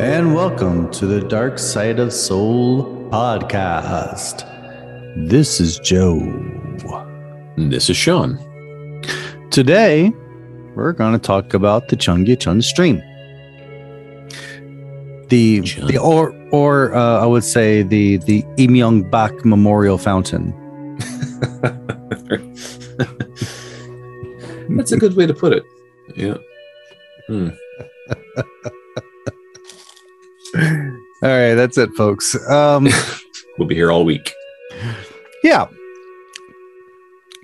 And welcome to the Dark Side of Seoul podcast. This is Joe. And This is Sean. Today, we're going to talk about the Cheonggyecheon stream. The, Chun. the or or uh, I would say the the Lee Myung Bak Memorial Fountain. That's a good way to put it. Yeah. Hmm. All right, that's it, folks. Um, We'll be here all week. yeah.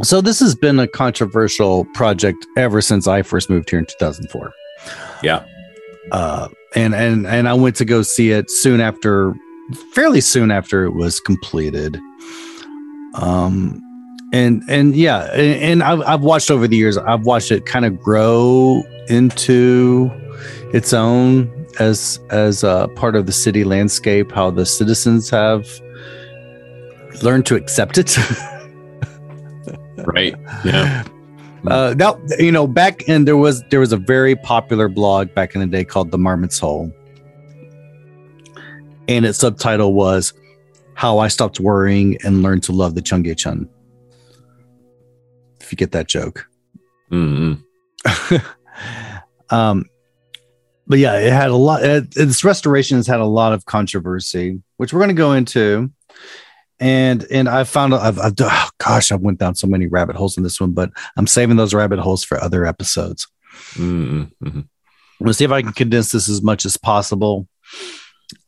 So this has been a controversial project ever since I first moved here in 2004. Yeah. uh, and and and I went to go see it soon after, fairly soon after it was completed. Um, and and yeah, and, and I've I've watched over the years. I've watched it kind of grow into its own as as a part of the city landscape. How the citizens have learned to accept it. Right. Yeah. Uh, now you know back in there was there was a very popular blog back in the day called the Marmot's Hole, and its subtitle was "How I Stopped Worrying and Learned to Love the Cheonggyecheon." If you get that joke, mm um, but yeah, it had a lot. It, its restoration has had a lot of controversy, which we're going to go into. And and I found I've, I've oh gosh I went down so many rabbit holes in this one, but I'm saving those rabbit holes for other episodes. mm mm I'm see if I can condense this as much as possible.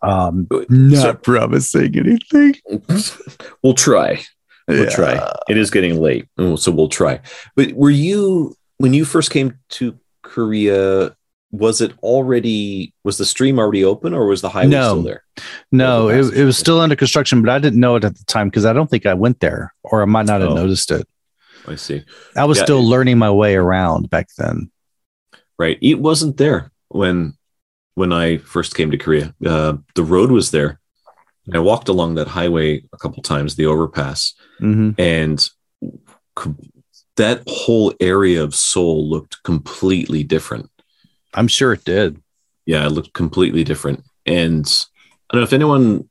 Um, So- not promising anything. We'll try. We'll Yeah. try. It is getting late, oh, so we'll try. But were you when you first came to Korea? Was it already? Was the stream already open, or was the highway No. still there? No, Over it, it was still under construction, but I didn't know it at the time because I don't think I went there, or I might not have Oh. noticed it. I see. I was Yeah, still learning my way around back then. Right. It wasn't there when when I first came to Korea. Uh, the road was there. I walked along that highway a couple times, the overpass, hmm and that whole area of Seoul looked completely different. I'm sure it did. Yeah, it looked completely different. And I don't know if anyone,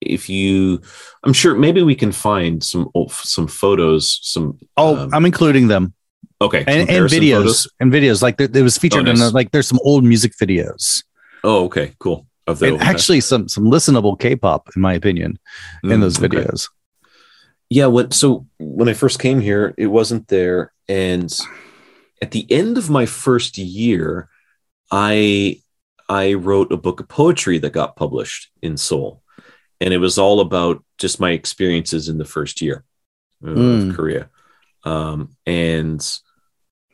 if you, I'm sure maybe we can find some old- some photos, some Oh, um, I'm including them okay, and, and videos photos. and videos. Like there, it was featured Oh, in nice. a, like there's some old music videos Oh, okay, cool. Of the and actually some some listenable K-pop in my opinion in Mm, those okay. videos. yeah what so when i first came here it wasn't there and at the end of my first year i i wrote a book of poetry that got published in seoul and it was all about just my experiences in the first year of Mm. korea um and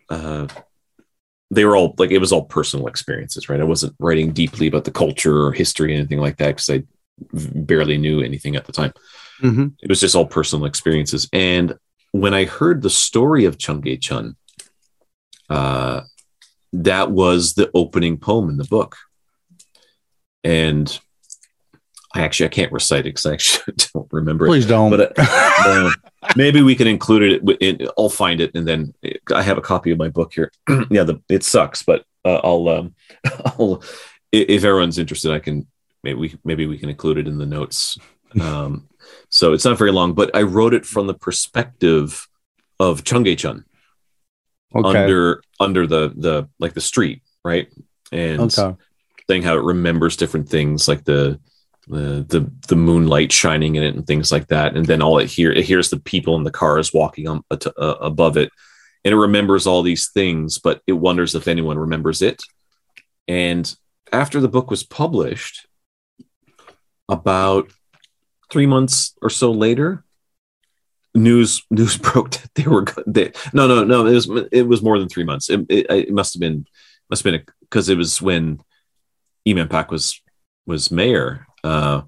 uh they were all like it was all personal experiences right i wasn't writing deeply about the culture or history or anything like that because i barely knew anything at the time hmm it was just all personal experiences. And when I heard the story of Cheonggyecheon, uh, that was the opening poem in the book. And I actually I can't recite it because I actually don't remember it. Please don't. But uh, maybe we can include it. In, I'll find it, and then I have a copy of my book here. yeah, the, it sucks, but uh, I'll, um, I'll if everyone's interested, I can maybe we maybe we can include it in the notes. Um, so it's not very long, but I wrote it from the perspective of Cheonggyecheon okay. under under the the like the street, right? And okay. saying how it remembers different things like the the the the moonlight shining in it and things like that. And then all it hear it hears the people in the cars walking on uh, to- uh, above it. And it remembers all these things but it wonders if anyone remembers it. And after the book was published about 3 months or so later news news broke that they were they, no no no it was it was more than 3 months. It, it, it must have been must have been because it was when Lee Myung Bak was was mayor. Uh,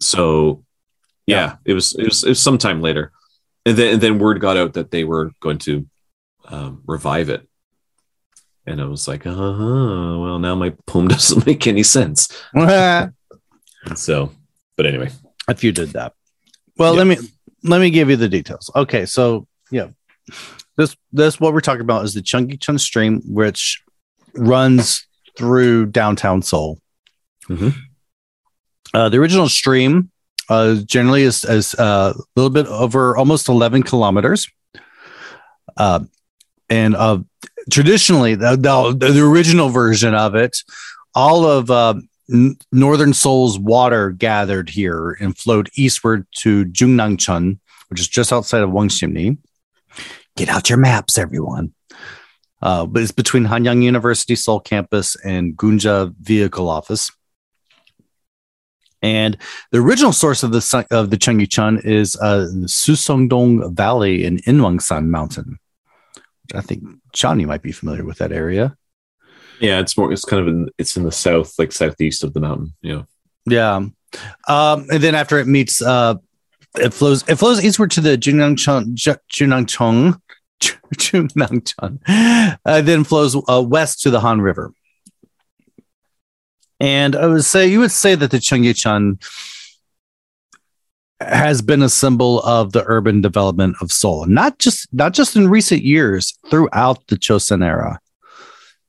so yeah, it was it was it was sometime later, and then and then word got out that they were going to um, revive it, and I was like, uh huh. Well, now my poem doesn't make any sense. if So, but anyway, if you did that. Well, Yeah. let me let me give you the details. Okay, so yeah. this this what we're talking about is the Cheonggyecheon stream, which runs through downtown Seoul. Mhm. Uh, the original stream uh, generally is, uh, a little bit over almost 11 kilometers. Uh, and uh, traditionally, the, the, the original version of it, all of northern Seoul's water gathered here and flowed eastward to Jungnangcheon, which is just outside of Wangsimni. Get out your maps, everyone. Uh, but it's between Hanyang University Seoul campus and Gunja Vehicle Office. And the original source of the of the Cheonggyecheon is uh, the Susongdong Valley in Inwangsan Mountain. Which I think you might be familiar with that area. Yeah, it's more. It's kind of in. It's in the south, like southeast of the mountain. Yeah. Yeah. Um, and then after it meets, uh, it flows. It flows eastward to the Junangchong, Ju- Junangchong, Ju- Junangchong, uh, then flows uh, west to the Han River. And I would say you would say that the Cheonggyecheon has been a symbol of the urban development of Seoul, not just not just in recent years, throughout the Chosun era.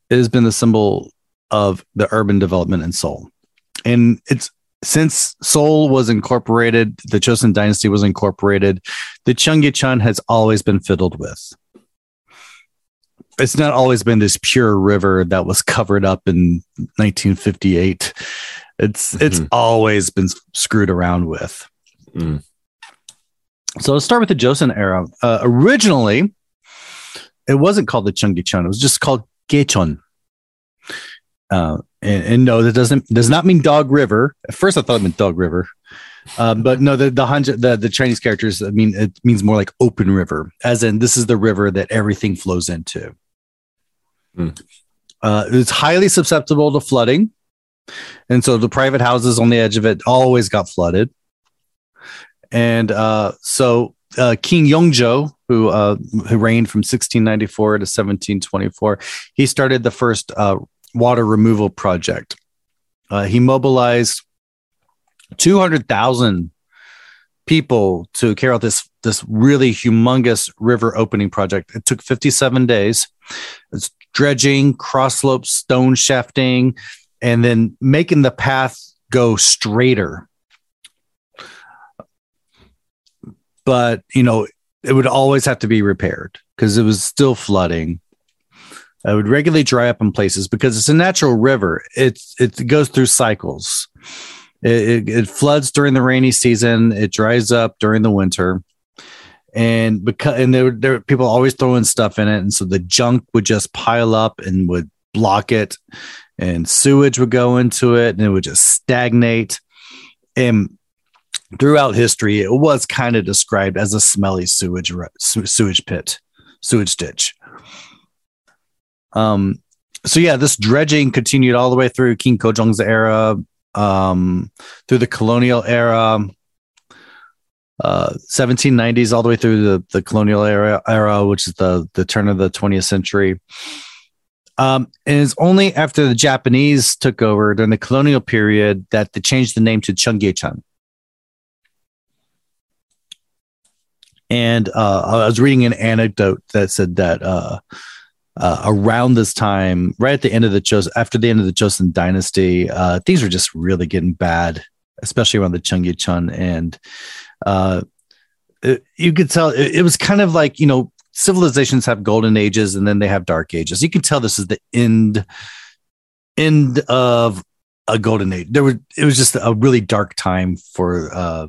It has been the symbol of the urban development in Seoul and it's since Seoul was incorporated, the Joseon dynasty was incorporated, the Cheonggyecheon has always been fiddled with. It's not always been this pure river that was covered up in 1958. It's it's Mhm. always been screwed around with. Mm. So let's start with the Joseon era. Uh, originally, it wasn't called the Cheonggyecheon. It was just called Gaechon. Uh, and, and no, that doesn't does not mean Dog River. At first, I thought it meant Dog River, um, but no, the the, Hanja, the the Chinese characters. I mean, it means more like open river, as in this is the river that everything flows into. Hmm. Uh, it's highly susceptible to flooding, and so the private houses on the edge of it always got flooded. And uh, so uh, King Yongjo, who uh, who reigned from 1694 to 1724, he started the first uh, water removal project. Uh, he mobilized 200,000 people to carry out this this really humongous river opening project. It took 57 days. It's dredging, cross slopes, stone shafting, and then making the path go straighter. But you know, it would always have to be repaired because it was still flooding. It would regularly dry up in places because it's a natural river. It's it goes through cycles. It, it, it floods during the rainy season. It dries up during the winter, and because and there, there people always throwing stuff in it, and so the junk would just pile up and would block it, and sewage would go into it, and it would just stagnate. And throughout history, it was kind of described as a smelly sewage sewage pit, sewage ditch. Um, so yeah, this dredging continued all the way through King Kojong's era, um, through the colonial era, uh, 1790s, all the way through the, the colonial era, era, which is the the turn of the 20th century. Um, and it's only after the Japanese took over during the colonial period that they changed the name to Cheonggyecheon. And uh, I was reading an anecdote that said that uh, uh, around this time, right at the end of the Joseon, after the end of the Joseon dynasty, uh, things were just really getting bad, especially around the Cheonggyecheon. And uh, it, you could tell it, it was kind of like, you know, civilizations have golden ages and then they have dark ages. You can tell this is the end end of a golden age. There was it was just a really dark time for uh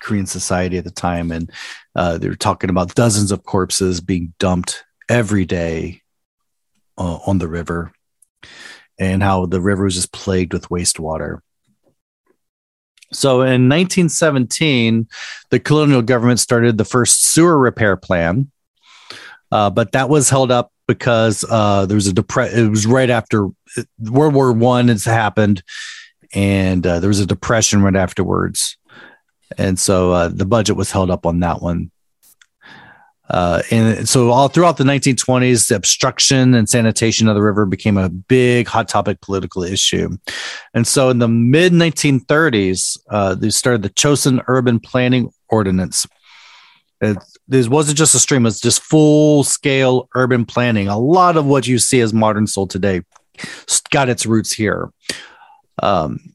Korean society at the time and uh they were talking about dozens of corpses being dumped every day uh, on the river and how the river was just plagued with wastewater. So in 1917, the colonial government started the first sewer repair plan, uh, but that was held up because uh, there was a depression. It was right after World War One has happened, and uh, there was a depression right afterwards, and so uh, the budget was held up on that one. Uh, and so all throughout the 1920s, the obstruction and sanitation of the river became a big hot topic political issue. And so in the mid 1930s, uh, they started the Chosin Urban Planning Ordinance. It's this wasn't just a stream; it's just full scale urban planning. A lot of what you see as modern Seoul today got its roots here. Um,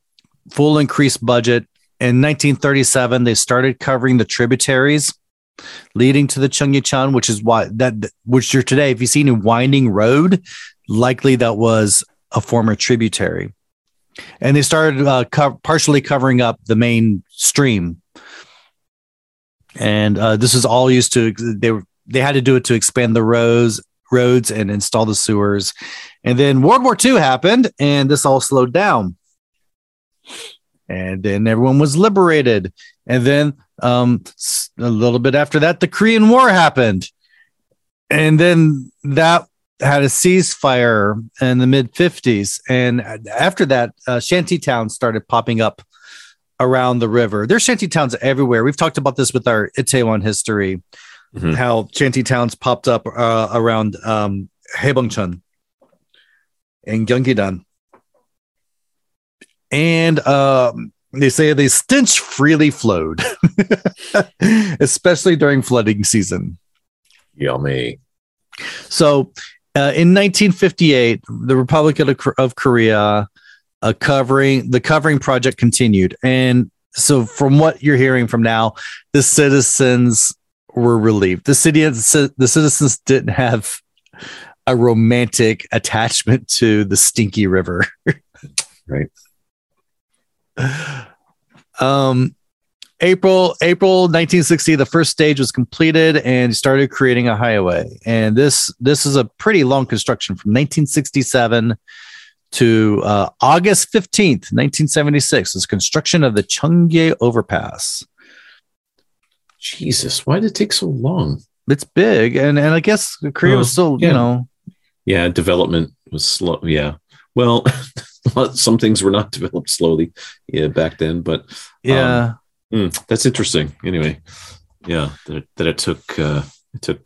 full increased budget in 1937. They started covering the tributaries leading to the Cheonggyecheon, which is why that which you're today. If you see a winding road, likely that was a former tributary. And they started uh, co- partially covering up the main stream. And uh, this is all used to they were they had to do it to expand the roads roads and install the sewers. And then World War II happened, and this all slowed down. And then everyone was liberated. And then um, a little bit after that, the Korean War happened. And then that had a ceasefire in the mid 50s. And after that, uh, shanty towns started popping up around the river. There's shanty towns everywhere. We've talked about this with our Itaewon history, mm-hmm. how shanty towns popped up uh, around um, and Gyeongnidan. And um, they say the stench freely flowed, especially during flooding season. Yummy. So uh, in 1958, the Republic of, of Korea uh, covering the covering project continued, and so from what you're hearing from now, the citizens were relieved. The city, the citizens didn't have a romantic attachment to the stinky river. right. Um, April April 1960, the first stage was completed and started creating a highway. And this this is a pretty long construction from 1967 to uh, August 15th, 1976. Is construction of the Cheonggye Overpass. Jesus, why did it take so long? It's big, and and I guess Korea was still, yeah. you know, yeah, development was slow. Yeah, well, some things were not developed slowly, yeah, back then. But yeah, um, mm, that's interesting. Anyway, yeah, that, that it took uh, it took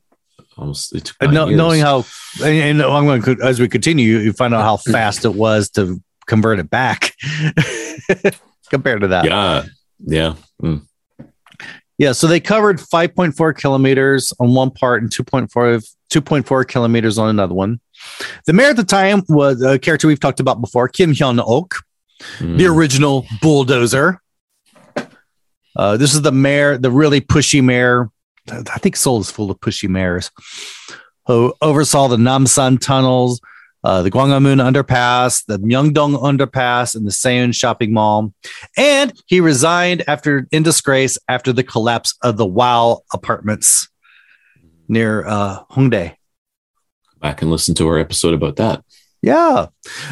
almost it took no, knowing how and, and I'm going to as we continue, you find out how fast it was to convert it back compared to that. Yeah, yeah. Mm. Yeah, so they covered 5.4 kilometers on one part and 2.4 2.4 kilometers on another one. The mayor at the time was a character we've talked about before, Kim Hyun Ok, mm. the original bulldozer. Uh, this is the mayor, the really pushy mayor. I think Seoul is full of pushy mayors who oversaw the Namsan tunnels, uh, the Gwanghwamun underpass, the Myeongdong underpass, and the Sewoon shopping mall. And he resigned after in disgrace after the collapse of the Wow apartments near uh, Hongdae back and listen to our episode about that. Yeah,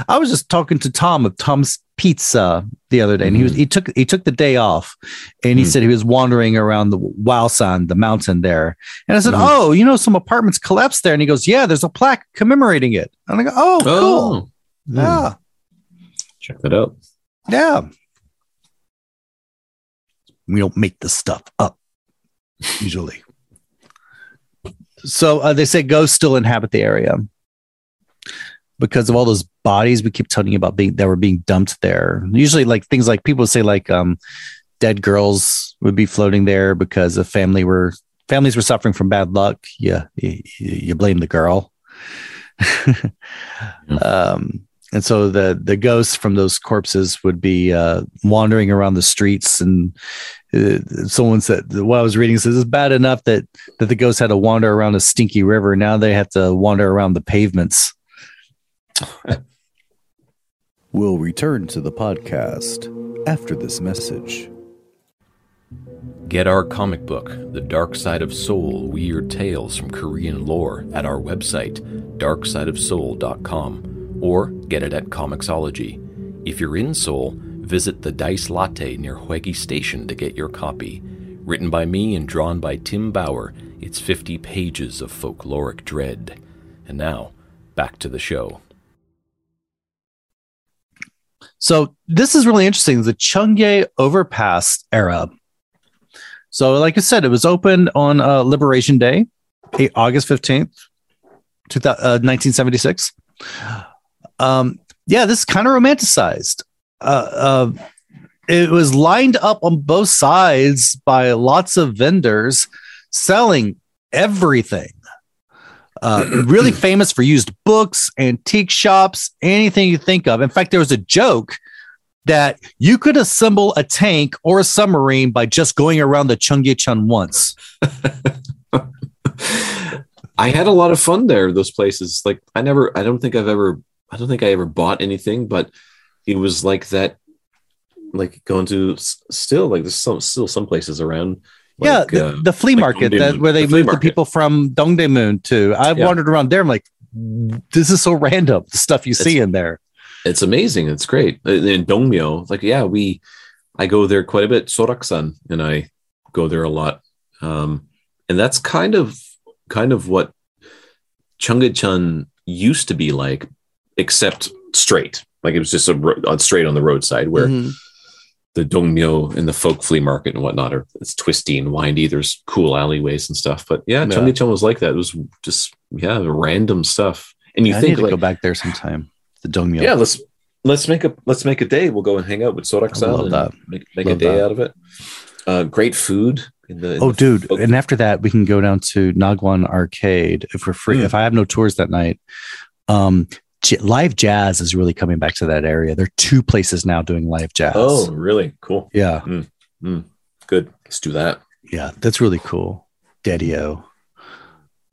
I was just talking to Tom of Tom's Pizza the other day, and he was mm-hmm. he took he took the day off, and he mm. said he was wandering around the Wausan, the mountain there, and I said, mm. "Oh, you know, some apartments collapsed there," and he goes, "Yeah, there's a plaque commemorating it." And I go, "Oh, oh. cool, mm. yeah, check that out." Yeah, we don't make this stuff up usually. So uh, they say ghosts still inhabit the area because of all those bodies we keep telling you about being that were being dumped there. Usually, like things like people say like um, dead girls would be floating there because a family were families were suffering from bad luck. Yeah, you, you blame the girl. um, and so the the ghosts from those corpses would be uh, wandering around the streets and uh, someone said what I was reading says it's bad enough that that the ghosts had to wander around a stinky river. Now they have to wander around the pavements. we'll return to the podcast after this message. Get our comic book, The Dark Side of Seoul Weird Tales from Korean Lore, at our website, darksideofseoul.com, or get it at Comixology. If you're in Seoul, visit the Dice Latte near Hoegi Station to get your copy. Written by me and drawn by Tim Bauer, it's 50 pages of folkloric dread. And now, back to the show. So, this is really interesting the Cheonggye Overpass era. So, like I said, it was opened on uh, Liberation Day, August 15th, 1976. Um, yeah, this is kind of romanticized uh, uh, it was lined up on both sides by lots of vendors selling everything. Uh, really famous for used books, antique shops, anything you think of. In fact, there was a joke that you could assemble a tank or a submarine by just going around the Cheonggyecheon once. I had a lot of fun there. Those places, like I never, I don't think I've ever, I don't think I ever bought anything, but it was like that, like going to still like there's some still some places around. yeah, the, uh, the flea like market that, where they the moved the people from Dongdaemun to. I've Yeah. wandered around there. I'm like, this is so random. The stuff you see in there. it's amazing. It's great. In in Dongmyo, like yeah, we, I go there quite a bit. Soraksan and I go there a lot, um, and that's kind of kind of what Cheonggyecheon used to be like, except straight. Like it was just a ro- on straight on the roadside where Mhm. the Dongmyo and the folk flea market and whatnot are it's twisty and windy. There's cool alleyways and stuff. But yeah, Yeah. Cheonggyecheon was like that. It was just yeah, random stuff. And you I think need to like go back there sometime. The Dongmyo. yeah, let's let's make a let's make a day. We'll go and hang out with I Sorak-san love and that. make, make a day that. out of it. Uh, great food. In the, in Oh, the dude! folk- And after that, we can go down to Nakwon Arcade if we're free. Mm. If I have no tours that night, um, j- live jazz is really coming back to that area. There are two places now doing live jazz. oh, really cool. yeah, Good. Let's do that. yeah, that's really cool. Daddy-o.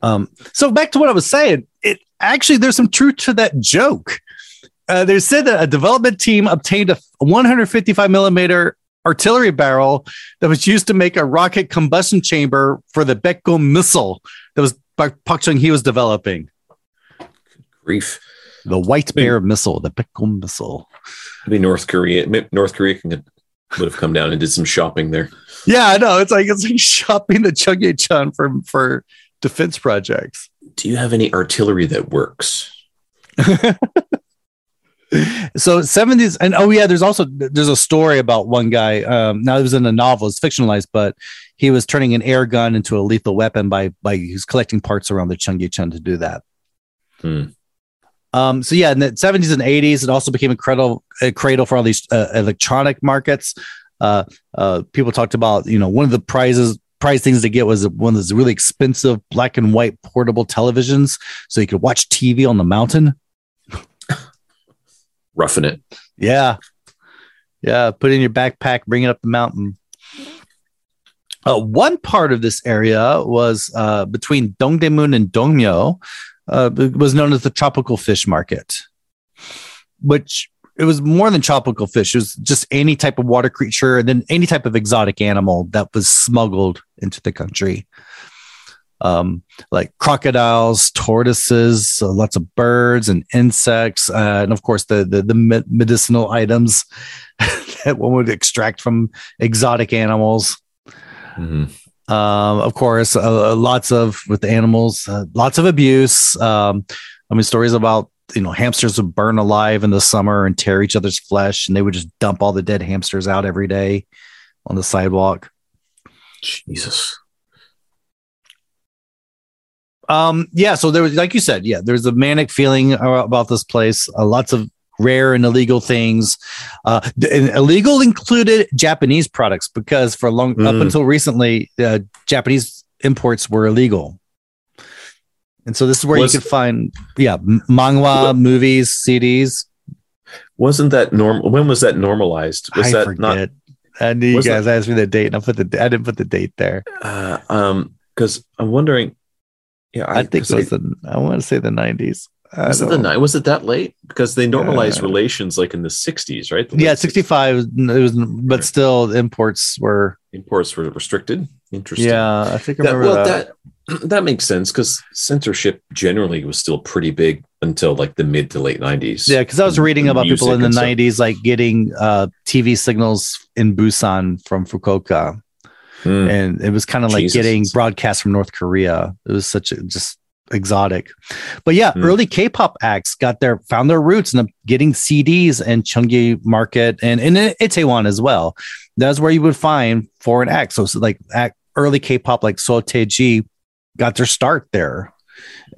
Um, so back to what I was saying. It actually there's some truth to that joke. Uh, they said that a development team obtained a 155 millimeter artillery barrel that was used to make a rocket combustion chamber for the Baekgom missile that was Park Chung Hee was developing. Grief. The White Bear missile, the Baekgom missile. Maybe North Korea. North Korea can, would have come down and did some shopping there. Yeah, I know. It's like it's like shopping the Cheonggyecheon for for defense projects. Do you have any artillery that works? so 70s and oh yeah there's also there's a story about one guy um now it was in a novel it's fictionalized but he was turning an air gun into a lethal weapon by by he's collecting parts around the Cheonggyecheon to do that Hmm. Um so yeah in the 70s and 80s it also became a cradle a cradle for all these uh, electronic markets uh uh people talked about you know one of the prizes prize things to get was one of those really expensive black and white portable televisions so you could watch tv on the mountain Roughing it. Yeah. Yeah. Put it in your backpack, bring it up the mountain. Uh, one part of this area was uh, between Dongdaemun and Dongmyo, uh, was known as the tropical fish market, which it was more than tropical fish. It was just any type of water creature and then any type of exotic animal that was smuggled into the country. Um, like crocodiles, tortoises, uh, lots of birds and insects, uh, and of course the the, the medicinal items that one would extract from exotic animals. Mhm. Um, of course, uh, lots of with the animals, uh, lots of abuse. Um, I mean, stories about you know hamsters would burn alive in the summer and tear each other's flesh, and they would just dump all the dead hamsters out every day on the sidewalk. Jesus. Um, yeah, so there was, like you said, yeah, there's a manic feeling about this place. Uh, lots of rare and illegal things. Uh, and illegal included Japanese products because for a long up Mm. until recently, uh, Japanese imports were illegal. And so this is where Was- you could find, yeah, manga, What- movies, CDs. Wasn't that normal? When was that normalized? Was I that forget. not? I knew you guys asked me the date, and I put the I didn't put the date there. Uh, um, because I'm wondering. Yeah, I, think 'cause it was the I want to say the was it the night? Was it that late? Because they normalized relations like in the 60s, right? The Yeah, late 60s. 65 it was but still imports were imports were restricted. Interesting. Yeah, I think I That, remember well, that. that that makes sense because censorship generally was still pretty big until like the mid to late 90s. Yeah, because I was reading about people in the and stuff. 90s like getting uh, TV signals in Busan from Fukuoka. Mm. And it was kind of like Jesus. getting broadcast from North Korea. It was such a just exotic. But yeah, Hmm. early K-pop acts got their found their roots in the, getting CDs in Cheonggye market and in Itaewon as well. That's where you would find foreign acts. So, like act, early K-pop like Seo Taiji got their start there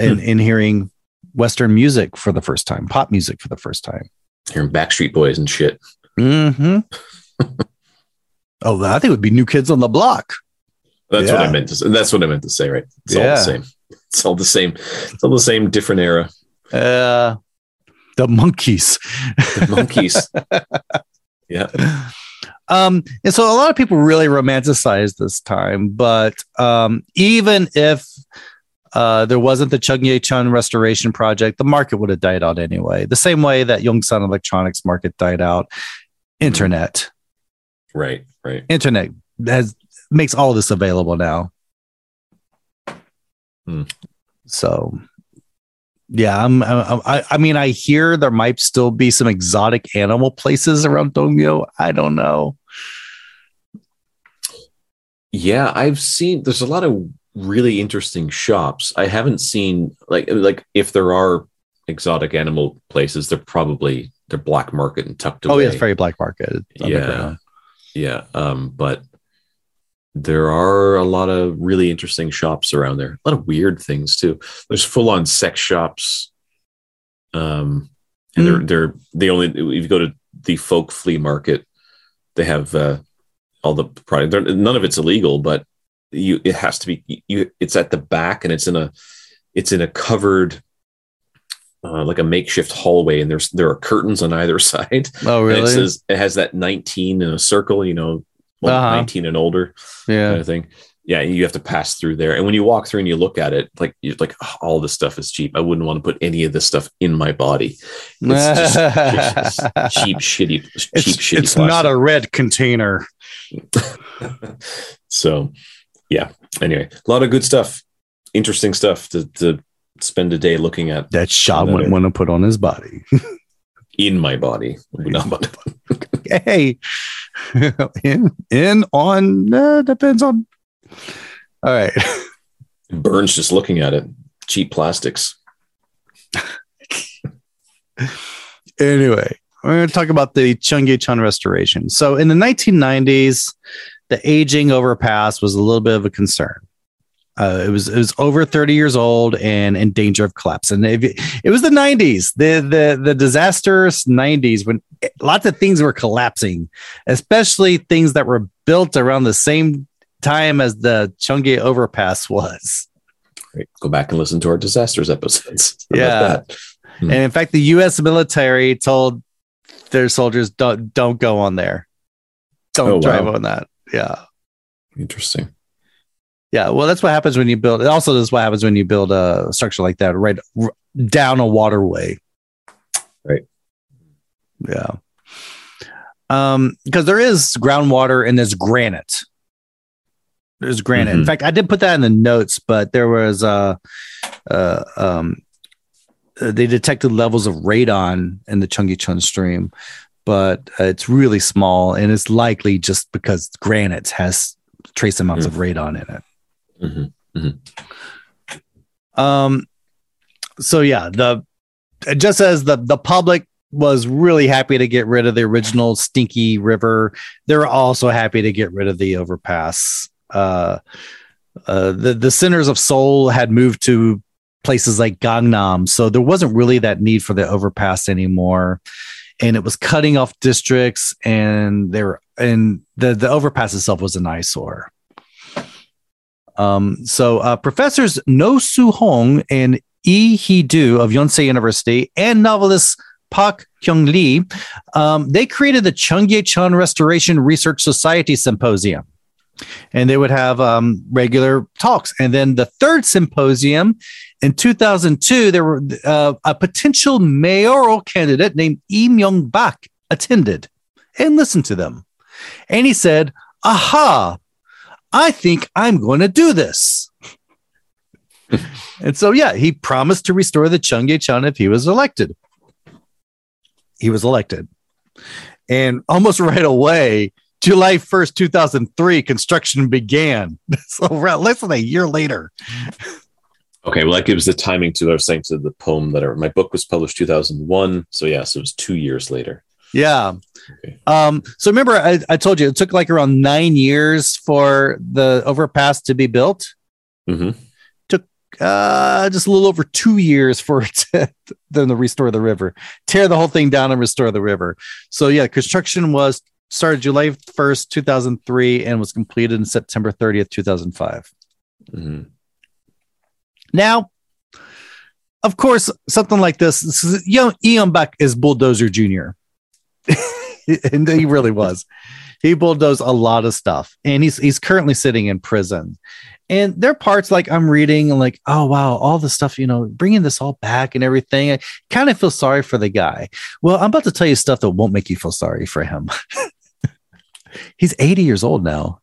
in, Hmm. in hearing Western music for the first time, pop music for the first time. Hearing Backstreet Boys and shit. hmm oh, I think it would be New Kids on the Block. That's what I meant to say. That's what I meant to say, right? It's all Yeah. the same. It's all the same. It's all the same, different era. Uh, the Monkees. The Monkees. yeah. Um, and so a lot of people really romanticize this time, but um, even if uh, there wasn't the Cheonggyecheon restoration project, the market would have died out anyway. The same way that Yongsan Electronics market died out. Internet, Right. Right. internet has makes all this available now. Hmm. So, yeah, I'm, I'm. I, I mean, I hear there might still be some exotic animal places around Dongmyo. I don't know. Yeah, I've seen there's a lot of really interesting shops. I haven't seen like like if there are exotic animal places, they're probably they're black market and tucked away. Oh, yeah, it's very black market. Yeah. Yeah. Um, but there are a lot of really interesting shops around there. A lot of weird things too. There's full on sex shops. Um, and they're they're they only if you go to the folk flea market, they have uh, all the product. They're, none of it's illegal, but you it has to be you. It's at the back and it's in a it's in a covered. Uh, like a makeshift hallway, and there's there are curtains on either side. Oh, And really? it says it has that 19 in a circle, you know, well, Uh-huh. 19 and older kind of thing. Yeah, you have to pass through there. And when you walk through and you look at it, like you're like, "Oh, all this stuff is cheap. I wouldn't want to put any of this stuff in my body. It's just, just cheap, shitty, cheap, It's, shitty. it's not a red container. so, yeah. Anyway, a lot of good stuff, interesting stuff to, to spend a day looking at that Shaw Another- wouldn't want to put on his body. in my body. Not my- hey, in, in, on, uh, depends on. All right. Burns just looking at it. Cheap plastics. anyway, we're going to talk about the Cheonggyecheon restoration. So in the 1990s, the aging overpass was a little bit of a concern. Uh, it was it was over 30 years old and in danger of collapse. And it, it was the 90s, the the the disastrous 90s when lots of things were collapsing, especially things that were built around the same time as the Cheonggye overpass was. Right. Go back and listen to our disasters episodes. Yeah. that? Hmm. And in fact, the U.S. military told their soldiers don't don't go on there, don't Oh, wow. drive on that. Yeah, Interesting. Yeah. Well, that's what happens when you build. It also this is what happens when you build a structure like that right r- down a waterway. Right. Yeah. Um, because there is groundwater and there's granite. There's granite. In Mhm. fact, I did put that in the notes, but there was uh, uh um uh, they detected levels of radon in the Cheonggyecheon stream, but uh, it's really small and it's likely just because granite has trace amounts of radon in it. Hmm Um, so yeah, the just as the the public was really happy to get rid of the original stinky river, they're also happy to get rid of the overpass. Uh, uh, the the centers of Seoul had moved to places like Gangnam, so there wasn't really that need for the overpass anymore, and it was cutting off districts, and they were and the the overpass itself was an eyesore. Um, so uh, professors No Soo Hong and Lee Hee Do of Yonsei University and novelist Park Kyung Lee, um, they created the Cheonggyecheon Restoration Research Society Symposium. And they would have um, regular talks. And then the third symposium in 2002, there were uh, a potential mayoral candidate named Lee Myung Bak attended and listened to them. And he said, Aha, I think I'm going to do this. and so, yeah, he promised to restore the Cheonggyecheon if he was elected. He was elected. And almost right away, July 1st, 2003, construction began. So, less than a year later. Okay, well, that gives the timing to I was saying to the poem that I, my book was published 2001. So, yes, yeah, so it was two years later. Yeah. Okay. Um, so remember, I, I told you it took like around nine years for the overpass to be built. hmm uh just a little over two years for it to then to restore the river tear the whole thing down and restore the river so yeah construction was started July 1st, 2003, and was completed in September 30th, 2005. Mhm. Now, of course, something like this, this is, you know, Lee Myung Bak is Bulldozer Jr. and he really was. He bulldozed a lot of stuff, and he's he's currently sitting in prison. And there are parts like I'm reading, and like, oh wow, all the stuff, you know, bringing this all back and everything. I kind of feel sorry for the guy. Well, I'm about to tell you stuff that won't make you feel sorry for him. he's 80 years old now.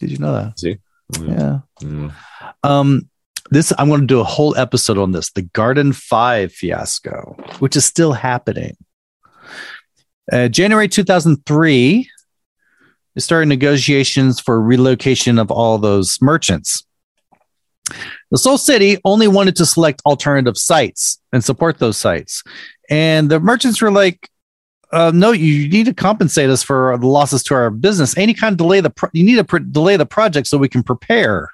Did you know that? See? Mm. Yeah. Mm. Um, this I'm going to do a whole episode on this, the Garden Five fiasco, which is still happening. Uh, January 2003, they started negotiations for relocation of all those merchants. The Seoul City only wanted to select alternative sites and support those sites, and the merchants were like, uh, "No, you need to compensate us for the losses to our business. Any kind of delay the pro- you need to pr- delay the project so we can prepare,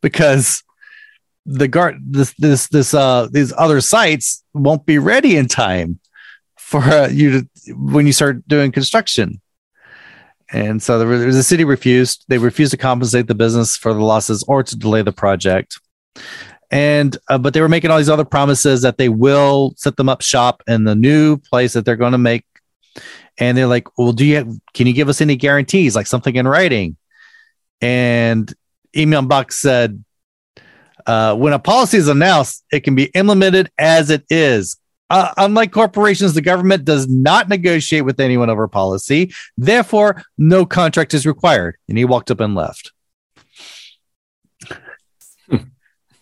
because." the guard this this this uh these other sites won't be ready in time for uh, you to when you start doing construction. And so the, the city refused they refused to compensate the business for the losses or to delay the project. And uh, but they were making all these other promises that they will set them up shop in the new place that they're going to make. And they're like well do you have, can you give us any guarantees like something in writing? And Lee Myung Bak said uh, when a policy is announced, it can be implemented as it is. Uh, unlike corporations, the government does not negotiate with anyone over policy. Therefore, no contract is required. And he walked up and left.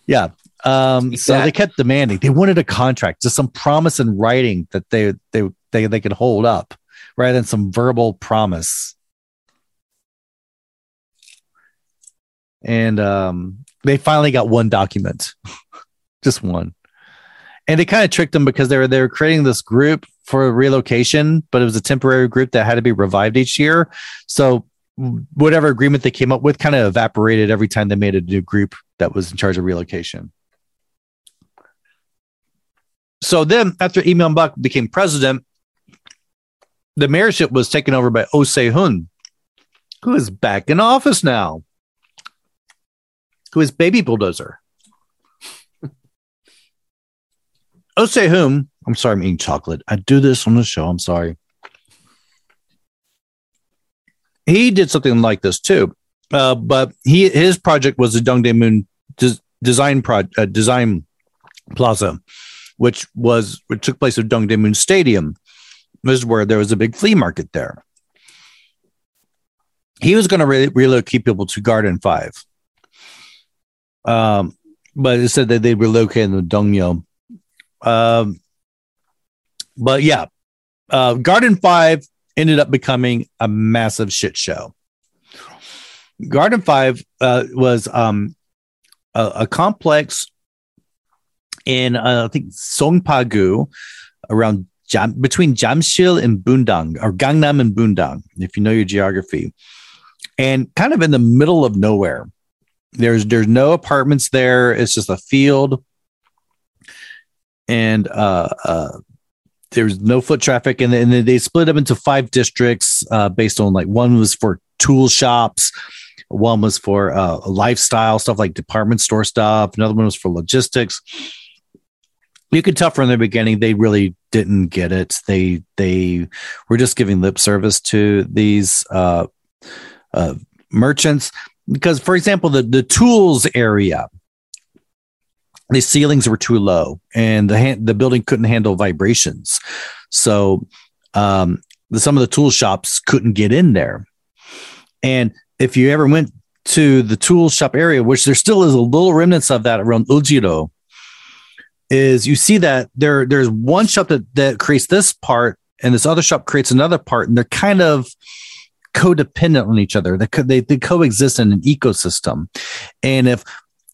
yeah. Um, so that. they kept demanding. They wanted a contract, just some promise in writing that they they they, they could hold up, rather than some verbal promise. And um, they finally got one document, just one. And they kind of tricked them because they were they were creating this group for relocation, but it was a temporary group that had to be revived each year. So whatever agreement they came up with kind of evaporated every time they made a new group that was in charge of relocation. So then, after Lee Bak became president, the mayorship was taken over by Oh Hun, who is back in office now who is Baby Bulldozer. Oh, say whom? I'm sorry, I'm eating chocolate. I do this on the show. I'm sorry. He did something like this too, uh, but he his project was the Dongdaemun des- design pro- uh, design plaza, which was which took place at Dongdaemun Stadium. This is where there was a big flea market there. He was going to re- relocate people to Garden Five. Um, but it said that they relocated to Dongmyo. Um, but yeah, uh, Garden Five ended up becoming a massive shit show. Garden Five uh, was um, a, a complex in uh, I think Songpagu, around Jam- between Jamsil and Bundang, or Gangnam and Bundang, if you know your geography, and kind of in the middle of nowhere. There's there's no apartments there. It's just a field, and uh, uh, there's no foot traffic. And then they split up into five districts uh, based on like one was for tool shops, one was for uh, lifestyle stuff like department store stuff. Another one was for logistics. You could tell from the beginning they really didn't get it. They they were just giving lip service to these uh, uh, merchants because for example the, the tools area the ceilings were too low and the hand, the building couldn't handle vibrations so um, the, some of the tool shops couldn't get in there and if you ever went to the tool shop area which there still is a little remnants of that around Euljiro is you see that there there's one shop that that creates this part and this other shop creates another part and they're kind of codependent on each other. They, co- they, they coexist in an ecosystem. And if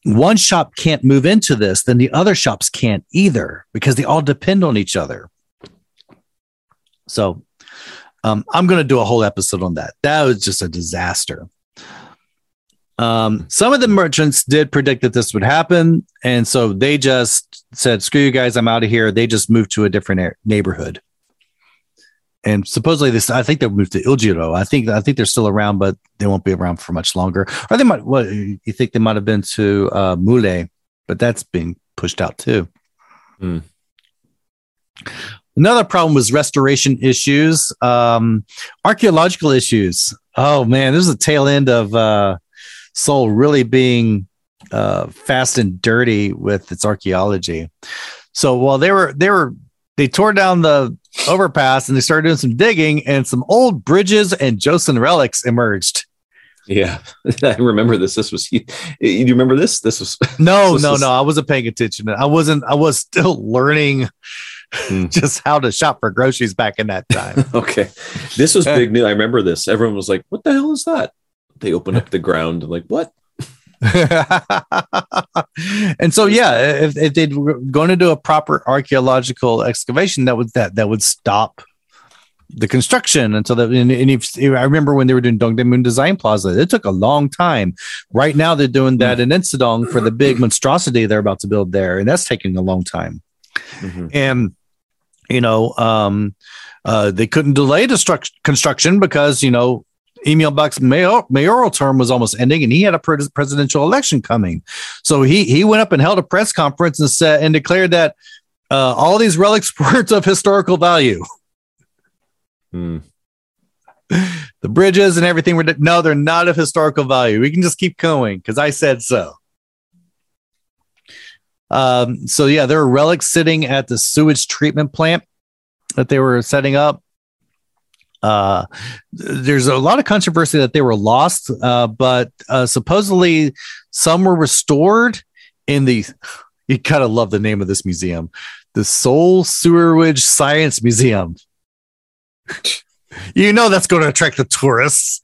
one shop can't move into this, then the other shops can't either because they all depend on each other. So um, I'm going to do a whole episode on that. That was just a disaster. Um, some of the merchants did predict that this would happen. And so they just said, screw you guys, I'm out of here. They just moved to a different neighborhood. And supposedly this I think they moved to Euljiro. I think I think they're still around, but they won't be around for much longer. Or they might. What you think they might have been to uh, Mullae, but that's being pushed out too. Hmm. Another problem was restoration issues, um, archaeological issues. Oh man, this is the tail end of uh, Seoul really being uh, fast and dirty with its archaeology. So while they were they were they tore down the overpass and they started doing some digging, and some old bridges and Joseon relics emerged. Yeah, I remember this. This was you. You remember this? This was No, This no, is- no. I wasn't paying attention. I wasn't. I was still learning Hmm. just how to shop for groceries back in that time. okay. This was big news. I remember this. Everyone was like, "What the hell is that?" They opened up the ground and like, "What?" and so, yeah, if, if they're going to do a proper archaeological excavation, that would that that would stop the construction until the. And, and if, I remember when they were doing Dongdaemun Design Plaza, it took a long time. Right now, they're doing that in Insadong for the big monstrosity they're about to build there, and that's taking a long time. Mhm. and you know um uh they couldn't delay the construction because you know Lee Myung-bak's mayor- mayoral term was almost ending and he had a pres- presidential election coming. So he he went up and held a press conference and said and declared that uh, all these relics were of historical value. Hmm. the bridges and everything were no they're not of historical value. We can just keep going because i said so. Um so yeah there are relics sitting at the sewage treatment plant that they were setting up uh there's a lot of controversy that they were lost uh but uh supposedly some were restored in the you gotta love the name of this museum the Seoul Sewerage Science Museum. you know that's going to attract the tourists.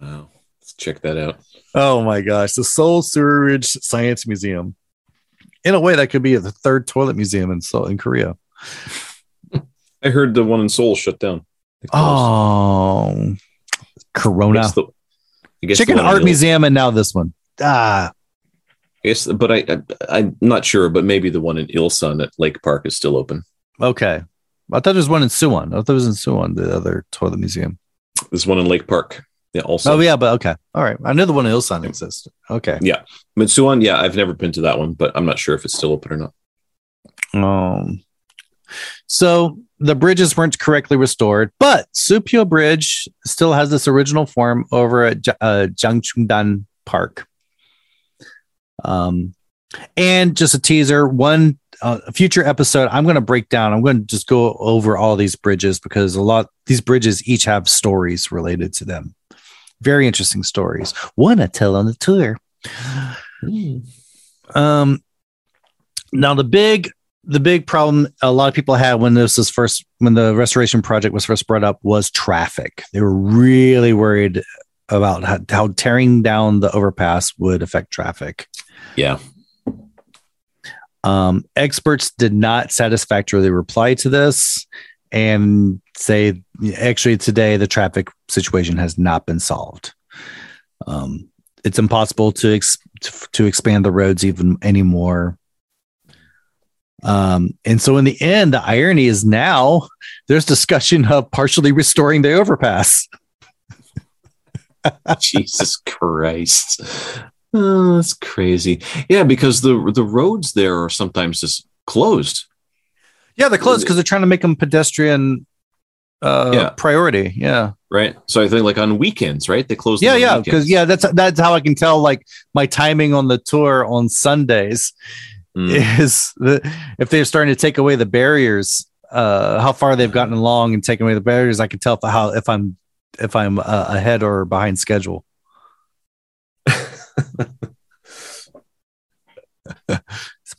Wow. Let's check that out. Oh my gosh, the Seoul Sewerage Science Museum. In a way, that could be the third toilet museum in Seoul in Korea. I heard the one in Seoul shut down. They closed. Oh, I Corona guess the- I guess Chicken one Art Museum, and now this one. Ah, I guess, but I, I I'm not sure. But maybe the one in Ilsan at Lake Park is still open. okay. I thought there was one in Suwon. I thought there was in Suwon, the other toilet museum. There's one in Lake Park. Yeah, also. oh yeah, but okay, all right. I knew the one in Ilsan existed. Okay. Yeah, Mitsuan, yeah, I've never been to that one, but I'm not sure if it's still open or not. Um, so the bridges weren't correctly restored, but Supyo Bridge still has this original form over at uh, Jangchungdan Park. Um, and just a teaser, one uh, future episode, I'm going to break down. I'm going to just go over all these bridges because a lot these bridges each have stories related to them. Very interesting stories. One I tell on the tour. Um, now the big the big problem a lot of people had when this was first when the restoration project was first brought up was traffic. They were really worried about how, how tearing down the overpass would affect traffic. Yeah. Um, experts did not satisfactorily reply to this and say actually today the traffic situation has not been solved. Um, it's impossible to, ex- to to expand the roads even anymore. Um, and so in the end, the irony is now there's discussion of partially restoring the overpass. Jesus Christ. Oh, that's crazy. Yeah, because the the roads there are sometimes just closed. Yeah, they're closed because they're trying to make them pedestrian uh Yeah. priority. Yeah. Right. So I think like on weekends, right? They close. Yeah, yeah, because yeah, that's that's how I can tell like my timing on the tour on Sundays Mm. is the, if they're starting to take away the barriers, uh, how far they've gotten along and taking away the barriers. I can tell if how if I'm if I'm uh, ahead or behind schedule. it's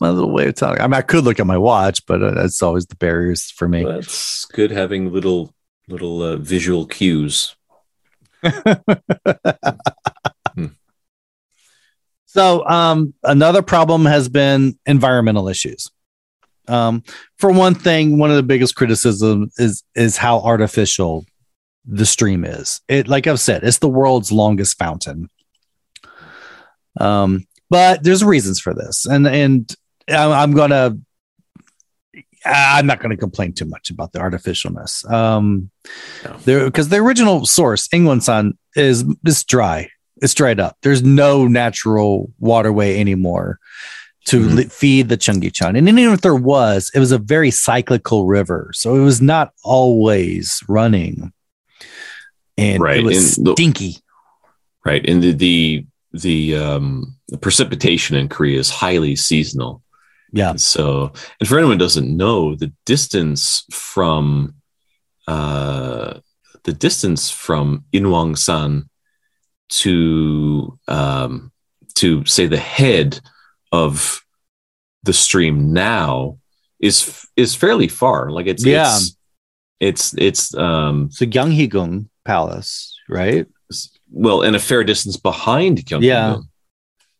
my little way of telling. I mean, I could look at my watch, but uh, that's always the barriers for me. That's good having little little uh, visual cues. So, um, another problem has been environmental issues. Um, for one thing, one of the biggest criticism is is how artificial the stream is. It, like I've said, it's the world's longest fountain. Um, but there's reasons for this, and and I'm gonna I'm not going to complain too much about the artificialness. Um, No. there because the original source, Inwangsan, is is dry. It's dried up. There's no natural waterway anymore to Mhm. li- feed the Cheonggyecheon. And even if there was, it was a very cyclical river, so it was not always running, and Right, it was and the- stinky. right and the the the um the precipitation in korea is highly seasonal Yeah, so and for anyone who doesn't know the distance from uh the distance from inwangsan to um to say the head of the stream now is is fairly far like it's Yeah. it's it's it's um so Gyeonghuigung Palace, right? well, and a fair distance behind Gyeonggi. Yeah.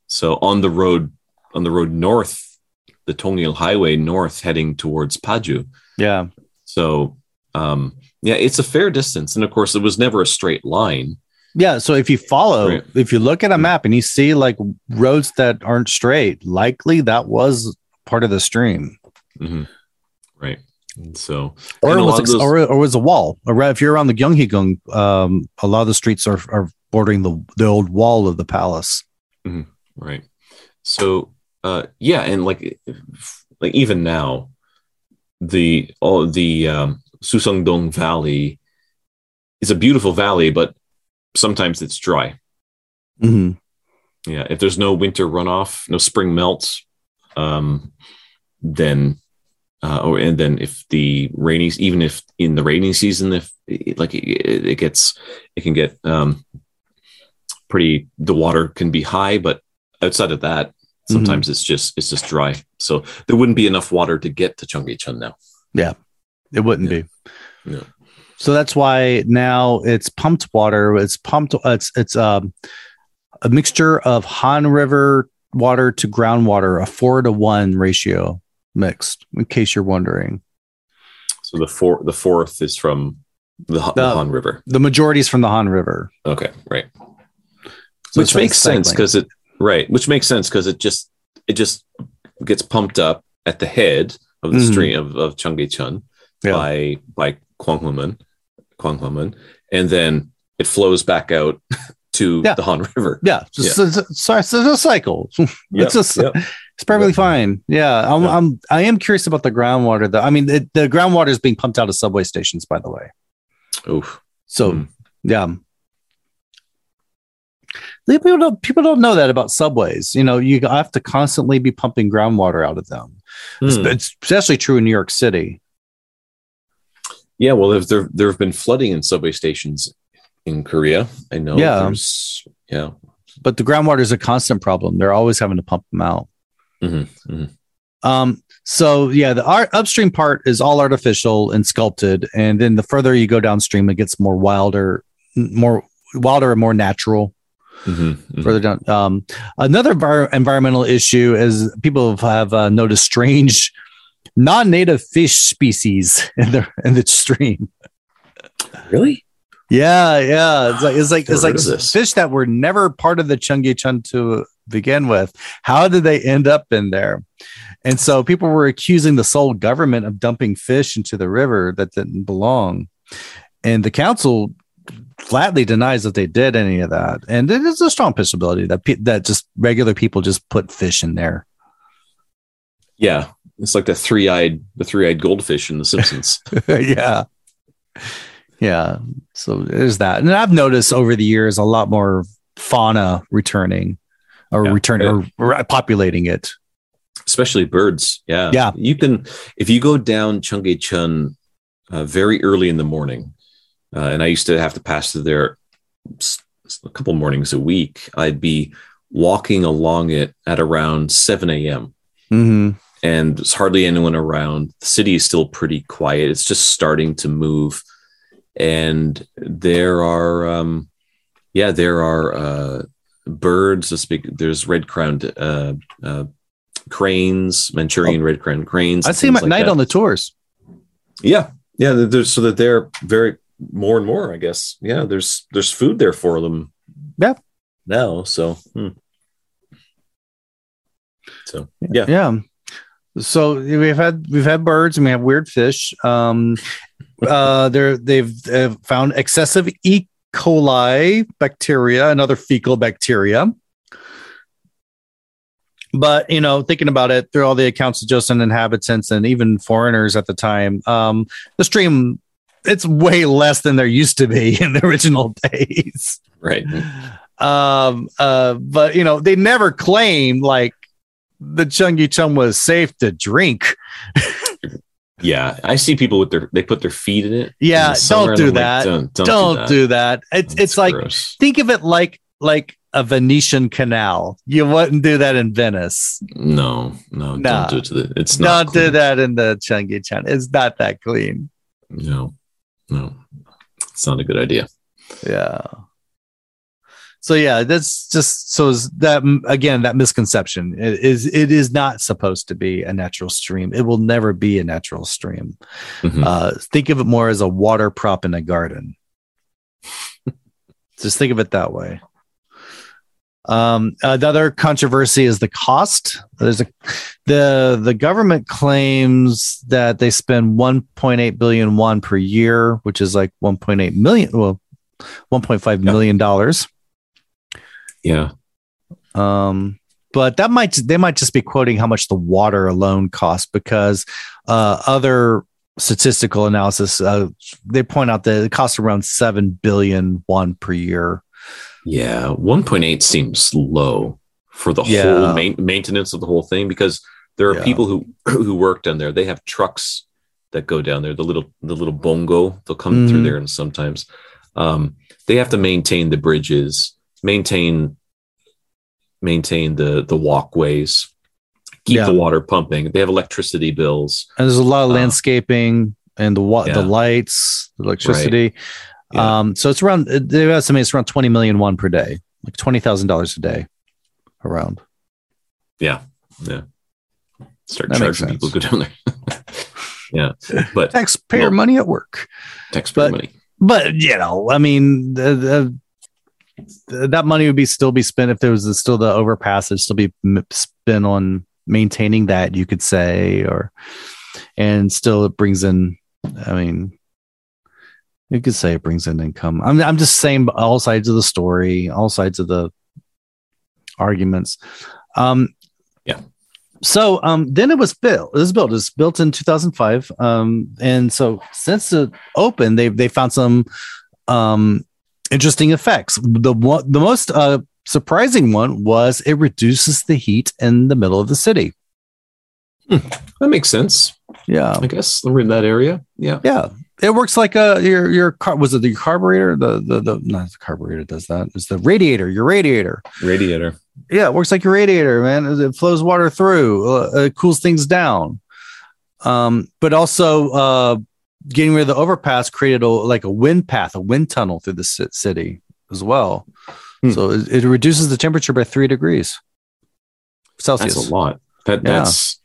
So on the road, on the road north, the Tongil Highway north, heading towards Paju. Yeah, So, um, yeah, it's a fair distance, and of course, it was never a straight line. Yeah. So if you follow, Right. if you look at a map and you see like roads that aren't straight, likely that was part of the stream, Mhm. Right. And so, or and it was ex- those- or, or it was a wall. Or if you're around the Gyeonghuigung, um, a lot of the streets are are bordering the the old wall of the palace. Right. So, uh, yeah, and like, like even now, the all the um, Valley is a beautiful valley, but sometimes it's dry. Mhm. Yeah, if there's no winter runoff, no spring melt, um, then uh, or and then if the rainy, even if in the rainy season, if like it, it gets, it can get um, pretty. The water can be high, but outside of that, sometimes it's just it's just dry. So there wouldn't be enough water to get to Cheonggyecheon now. Yeah, it wouldn't Yeah. be. No. So that's why now it's pumped water. It's pumped. It's it's um, a mixture of Han River water to groundwater, a four to one ratio mixed. In case you're wondering, So the four the fourth is from the, Han- the The- Han River. the majority is from the Han River. Okay, right. So which it's like makes sense because it right which makes sense because it just it just gets pumped up at the head of the Mhm. stream of, of Cheonggyecheon Yeah. by by Gwanghwamun Gwanghwamun and then it flows back out to Yeah. the Han River. Yeah, just, It's, it's, sorry, it's a cycle. it's just Yep. it's perfectly fine. Yeah, I'm. I'm I am curious about the groundwater. Though I mean, it, the groundwater is being pumped out of subway stations, by the way. Oof. So Hmm. yeah, people don't people don't know that about subways. You know, you have to constantly be pumping groundwater out of them. Hmm. it's especially true in New York City. Yeah, well, there there have been flooding in subway stations in Korea. I know. Yeah. there's- yeah. But the groundwater is a constant problem. They're always having to pump them out. Mhm, mhm. Um, so yeah, the art upstream part is all artificial and sculpted, and then the further you go downstream, it gets more wilder, more wilder and more natural. Mhm, mhm. Further down, um, another envir- environmental issue is people have uh, noticed strange non-native fish species in the in the stream. Really? Yeah, yeah, it's like it's like it's like heard of this. fish that were never part of the Cheonggyecheon to begin with. How did they end up in there? And so people were accusing the Seoul government of dumping fish into the river that didn't belong, and the council flatly denies that they did any of that. And it is a strong possibility that pe- that just regular people just put fish in there. Yeah, it's like the three-eyed the three-eyed goldfish in The Simpsons. yeah. Yeah. So there's that. And I've noticed over the years a lot more fauna returning or Yeah. returning or populating it. especially birds. Yeah, Yeah. You can if you go down Cheonggyecheon uh, very early in the morning, uh, and I used to have to pass through there a couple mornings a week. I'd be walking along it at around seven a.m. Mm-hmm. And there's hardly anyone around. The city is still pretty quiet. It's just starting to move, and there are, um, yeah, there are uh, birds. Let's speak. There's red-crowned uh, uh, cranes, Manchurian red-crowned cranes. I see them at night on the tours. Yeah, yeah. There's so that they're very more and more. I guess. Yeah. There's there's food there for them. Yeah. Now, so. hmm. So yeah. Yeah. So we've had we've had birds and we have weird fish. Um, uh, they're they've uh, found excessive E. coli bacteria and other fecal bacteria. But you know, thinking about it through all the accounts of Joseon inhabitants and even foreigners at the time, um, the stream it's way less than there used to be in the original days. Right. Um, uh, but you know, they never claimed like the Cheonggyecheon was safe to drink. Yeah, I see people with their they put their feet in it. Yeah, in don't do like, that. don't don't, Don't, do that. do that. It's It's it's like gross. think of it like like a Venetian canal. You wouldn't do that in Venice. no, no, Nah. don't do it to the. It's not. Don't do that in the Cheonggyecheon. It's not that clean. No, no, it's not a good idea. Yeah. So yeah, that's just so is that again that misconception it is it is not supposed to be a natural stream. It will never be a natural stream. Mhm. Uh, think of it more as a water prop in a garden. Just think of it that way. Um, another controversy is the cost. There's a the the government claims that they spend 1.8 billion won per year, which is like 1.8 million, well, 1.5 Yeah. million dollars. Yeah, Um, but that might they might just be quoting how much the water alone costs because uh, other statistical analysis uh, they point out that it costs around seven billion won per year. yeah. One point eight seems low for the Yeah. whole main, maintenance of the whole thing because there are Yeah. people who who work down there. They have trucks that go down there. The little the little bongo they'll come through Mhm. there, and sometimes um, they have to maintain the bridges, maintain maintain the the walkways, keep Yeah. the water pumping. They have electricity bills. And there's a lot of Uh, landscaping and the wa- yeah. the lights, electricity. Yeah. Um, so it's around they estimate it's around twenty million one per day, like twenty thousand dollars a day, around. Yeah, yeah. Start That charging people go down there. yeah, but Taxpayer Well- money at work. taxpayer but- money. but you know, I mean, the, the, that money would be still be spent if there was still the overpass. It'd still be spent on maintaining that, you could say, or and still it brings in. I mean, you could say it brings in income. I'm I'm just saying all sides of the story, all sides of the arguments. Um, Yeah. So um, then it was built. It was built. It was built in 2005. Um, and so since it opened, they they found some um, interesting effects. The one, the most uh, surprising one was it reduces the heat in the middle of the city. That makes sense. Yeah, I guess we're in that area. Yeah. yeah. It works like a your your car was it the carburetor the the the not the carburetor does that it's the radiator your radiator Radiator. yeah it works like your radiator man it flows water through uh, it cools things down um but also uh getting rid of the overpass created a like a wind path a wind tunnel through the city as well Hmm. so it, it reduces the temperature by three degrees celsius That's a lot. That Yeah. that's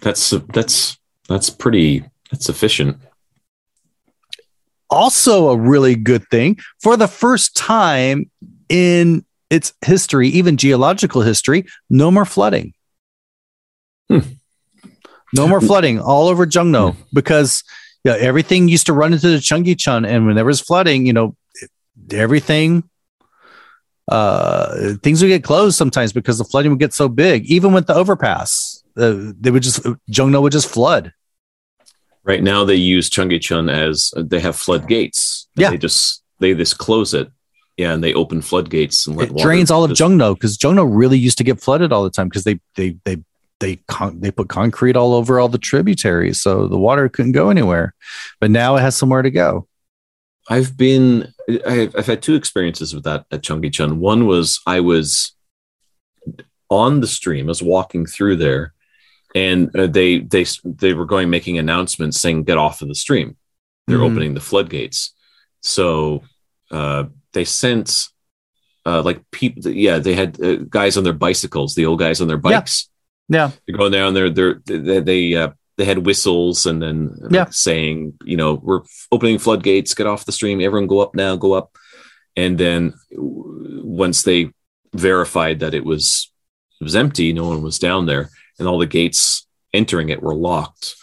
that's that's that's pretty that's efficient. also a really good thing for the first time in its history, even geological history, no more flooding. Hmm. No more flooding all over Jongno because yeah, everything used to run into the Cheonggyecheon, and when there was flooding, you know, everything uh things would get closed sometimes because the flooding would get so big even with the overpass uh, they would just Jongno would just flood Right now they use Cheonggyecheon as uh, they have floodgates. Yeah. They just they just close it. Yeah, and they open floodgates and let it water drains all of just- Jongno because Jongno really used to get flooded all the time because they they they they con- they put concrete all over all the tributaries, so the water couldn't go anywhere. But now it has somewhere to go. I've been I've, I've had two experiences with that at Cheonggyecheon. One was I was on the stream, I was walking through there, and uh, they they they were going making announcements saying get off of the stream. They're Mhm. opening the floodgates. So uh, they sent uh, like people. Yeah, they had uh, guys on their bicycles, the old guys on their bikes. Yeah, Yeah, they're going down there they're they they, uh, they had whistles and then like, Yeah. saying you know we're opening floodgates get off the stream everyone go up now go up and then once they verified that it was it was empty no one was down there and all the gates entering it were locked.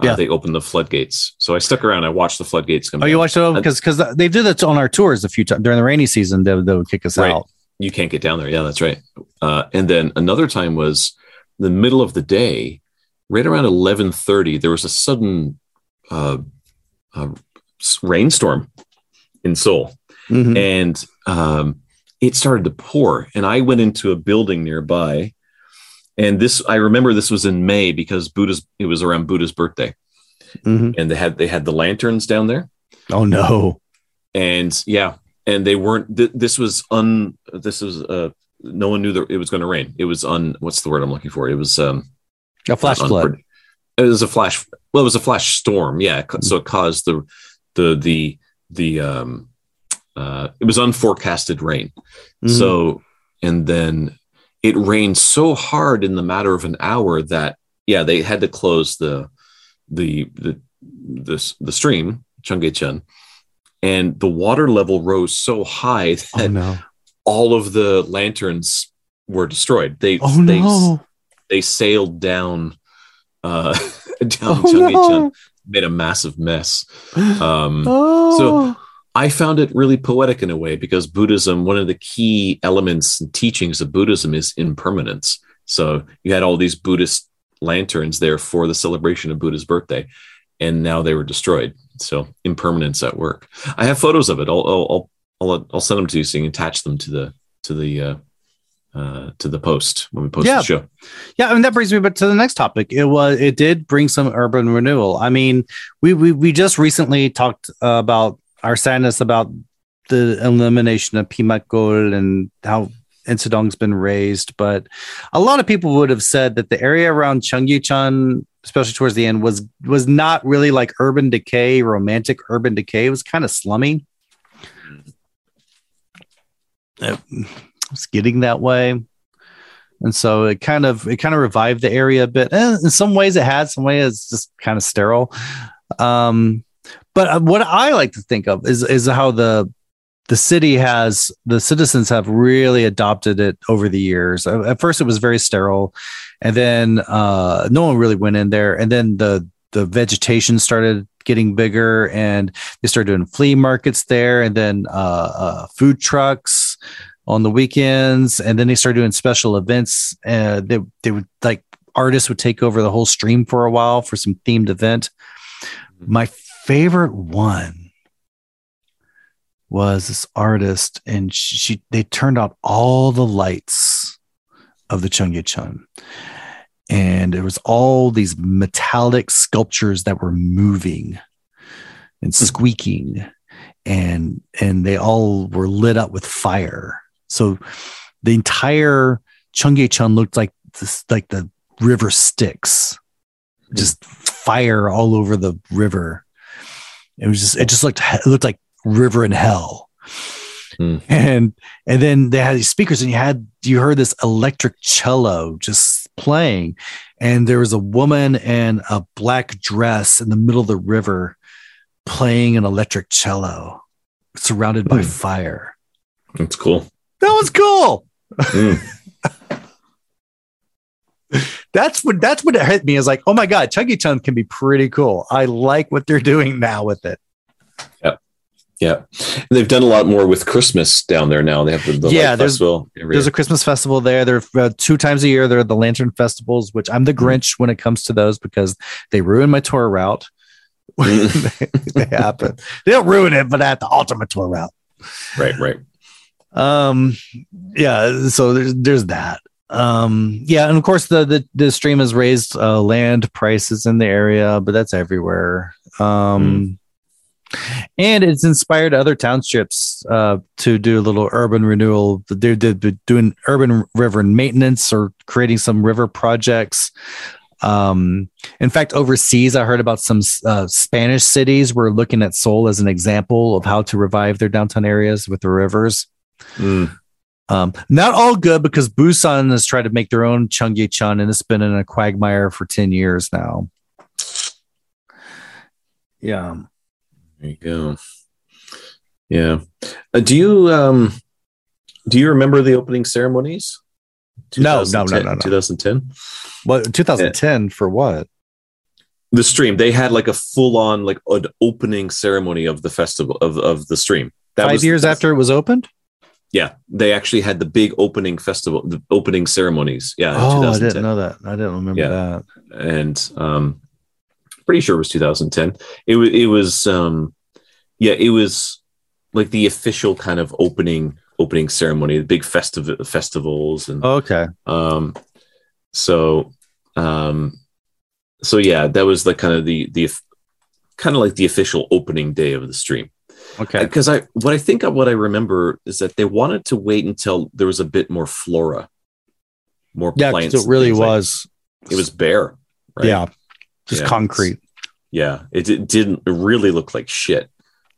Uh, Yeah. they opened the floodgates. So I stuck around. I watched the floodgates come. Oh, you watched it because because they do that on our tours a few times during the rainy season. They, they would kick us Right. out. you can't get down there. Yeah, that's right. Uh, and then another time was the middle of the day, right around eleven thirty. There was a sudden uh, uh, rainstorm in Seoul, Mhm. and um, it started to pour. And I went into a building nearby, and this I remember this was in May because Buddha's. It was around Buddha's birthday, Mhm. and they had they had the lanterns down there Oh no! and yeah and they weren't th- this was un this was uh no one knew that it was going to rain it was on what's the word i'm looking for it was um A flash un- flood. it was a flash well it was a flash storm yeah co- so it caused the the the the um uh it was unforecasted rain Mhm. so and then it rained so hard in the matter of an hour that yeah they had to close the the the the, the stream Cheonggyecheon and the water level rose so high oh that no! All of the lanterns were destroyed they Oh they no! they sailed down uh down Oh, no. made a massive mess um oh. I found it really poetic in a way because Buddhism, one of the key elements and teachings of Buddhism is impermanence. So you had all these Buddhist lanterns there for the celebration of Buddha's birthday, and now they were destroyed. So impermanence at work. I have photos of it. I'll I'll I'll, I'll, I'll send them to you so you can attach them to the to the uh, uh, to the post when we post Yeah. the show. Yeah, mean that brings me but to the next topic. It was it did bring some urban renewal. I mean, we we we just recently talked uh, about our sadness about the elimination of Pimatgol and how Insadong's been razed, but a lot of people would have said that the area around Cheonggyecheon, especially towards the end, was was not really like urban decay, romantic urban decay. It was kind of slummy. It was getting that way and so it kind of it kind of revived the area a bit. Eh, in some ways, it had some ways it's just kind of sterile. Um, but what I like to think of is is how the the city has the citizens have really adopted it over the years. At first, it was very sterile, and then uh, no one really went in there. And then the the vegetation started getting bigger, and they started doing flea markets there, and then uh, uh, food trucks on the weekends, and then they started doing special events. Uh, they they would like artists would take over the whole stream for a while for some themed event. My favorite one was this artist, and she, they turned out all the lights of the Cheonggyecheon. And it was all these metallic sculptures that were moving and squeaking and and they all were lit up with fire. So the entire Cheonggyecheon looked like this, like the river Styx, just fire all over the river. It was just it just looked it looked like river in hell. Hmm. And and then they had these speakers, and you had you heard this electric cello just playing, and there was a woman in a black dress in the middle of the river playing an electric cello, surrounded by Hmm. fire. That's cool. That was cool. Mm. That's what that's what it hit me. Is like, oh my god, Cheonggyecheon can be pretty cool. I like what they're doing now with it. Yeah, And they've done a lot more with Christmas down there now. They have the, the Yeah, light there's- festival. There's a Christmas festival there. There are uh, two times a year. There are the Lantern festivals, which I'm the Mm-hmm. Grinch when it comes to those because they ruin my tour route. Mm. they happen. They don't ruin it, but at the ultimate tour route. right, right. Um, yeah. So there's there's that. Um, yeah, and of course the the, the stream has raised uh, land prices in the area, but that's everywhere. Um, and it's inspired other townships uh, to do a little urban renewal. They're, they're doing urban river maintenance or creating some river projects. Um, in fact, overseas, I heard about some uh, Spanish cities were looking at Seoul as an example of how to revive their downtown areas with the rivers. Mm. Um, not all good because Busan has tried to make their own Cheonggyecheon and it's been in a quagmire for 10 years now. Yeah. There you go. Yeah. Uh, do you um do you remember the opening ceremonies? No, no, no, 2010 no, no. 2010. What 2010 for what? The stream they had like a full on like an opening ceremony of the festival of of the stream. That Five was- years after it was opened? Yeah, they actually had the big opening festival, the opening ceremonies. Yeah, oh, I didn't know that. I didn't remember Yeah. that. and um pretty sure it was 2010 it was it was um yeah it was like the official kind of opening opening ceremony the big festival festivals and Okay. um so um so yeah that was like kind of the the kind of like the official opening day of the stream Okay. because i what i think of what i remember is that they wanted to wait until there was a bit more flora more Yeah, plants it really things like- was. it was bare right? Yeah. Just Yeah. concrete. Yeah, it, it didn't really look like shit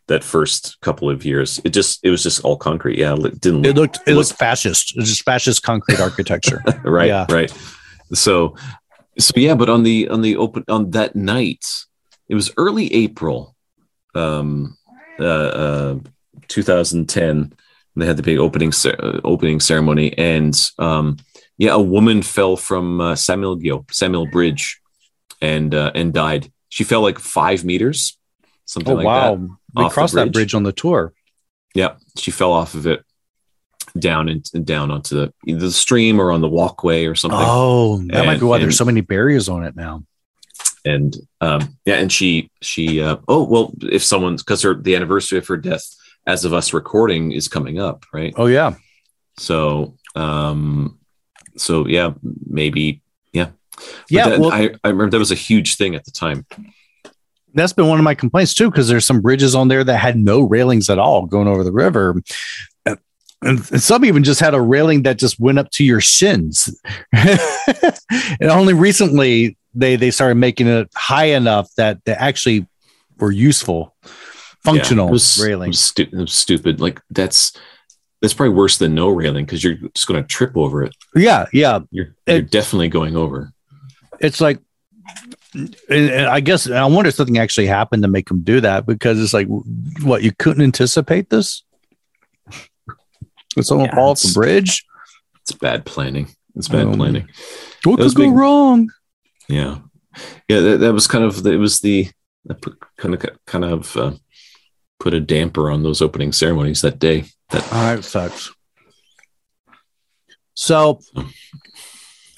that first couple of years. It just it was just all concrete. Yeah, it didn't It look looked it was- looked fascist. It was just fascist concrete architecture. right, yeah. right. So so yeah, but on the on the open on that night, it was early April, um, uh, uh 2010. They had the big opening cer- uh, opening ceremony, and um, yeah, a woman fell from uh, Samil Gil Samil Bridge, and uh, and died. She fell like five meters, something oh like wow. that. We crossed that bridge. bridge on the tour. Yeah, she fell off of it down and and down onto the the stream or on the walkway or something. Oh, that might be why And- there's so many barriers on it now. And um, yeah, and she she uh, oh well, if someone's because her the anniversary of her death as of us recording is coming up, right? Oh yeah. So um, so yeah, maybe yeah, But Yeah, that- well- I I remember that was a huge thing at the time. That's been one of my complaints too, because there's some bridges on there that had no railings at all going over the river. And, and some even just had a railing that just went up to your shins. and only recently they they started making it high enough that they actually were useful, functional Yeah, it was, It was, stu- it was stupid. Like that's that's probably worse than no railing because you're just going to trip over it. Yeah, yeah. You're you're It- definitely going over. it's like I guess I wonder if something actually happened to make them do that because it's like what you couldn't anticipate this. Did someone Yeah, fall off the bridge? It's bad planning. It's bad Um, planning. What could go big. wrong? Yeah, yeah. That, that was kind of it was the kind of kind of uh, put a damper on those opening ceremonies that day. That All right, sucks. So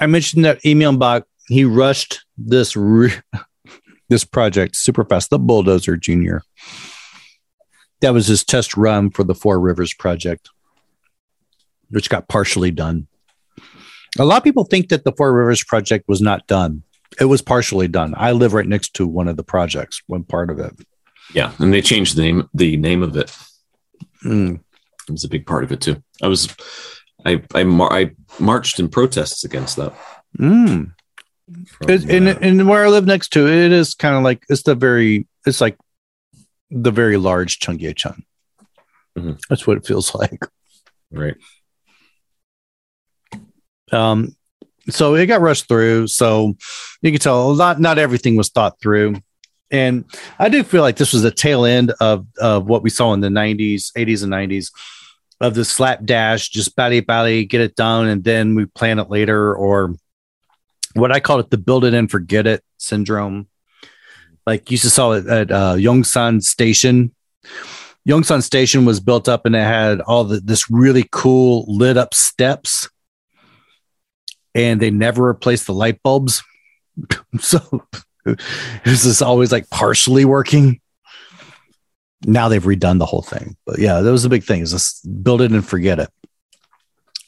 I mentioned that Lee Myung-bak, he rushed this re- this project super fast, the Bulldozer Junior. That was his test run for the Four Rivers project, which got partially done. A lot of people think that the Four Rivers project was not done. It was partially done. I live right next to one of the projects, one part of it. yeah, and they changed the name the name of it. Mm. It was a big part of it too. I was I I, mar- I marched in protests against that. Mm. from, It, and, uh, and where I live next to it, it is kind of like it's the very it's like the very large Chung Cheonggyecheon. Mhm. That's what it feels like. right. Um, so it got rushed through. So you can tell not not everything was thought through. And I do feel like this was the tail end of of what we saw in the 90s, 80s, and 90s of the slapdash, just bally bally, get it done, and then we plan it later, or what I call it the build it and forget it syndrome. Like you to saw it at uh, Yongsan Station. Yongsan Station was built up and it had all the, this really cool lit up steps and they never replaced the light bulbs. so this is always like partially working. Now they've redone the whole thing. But yeah, that was the big thing is just build it and forget it.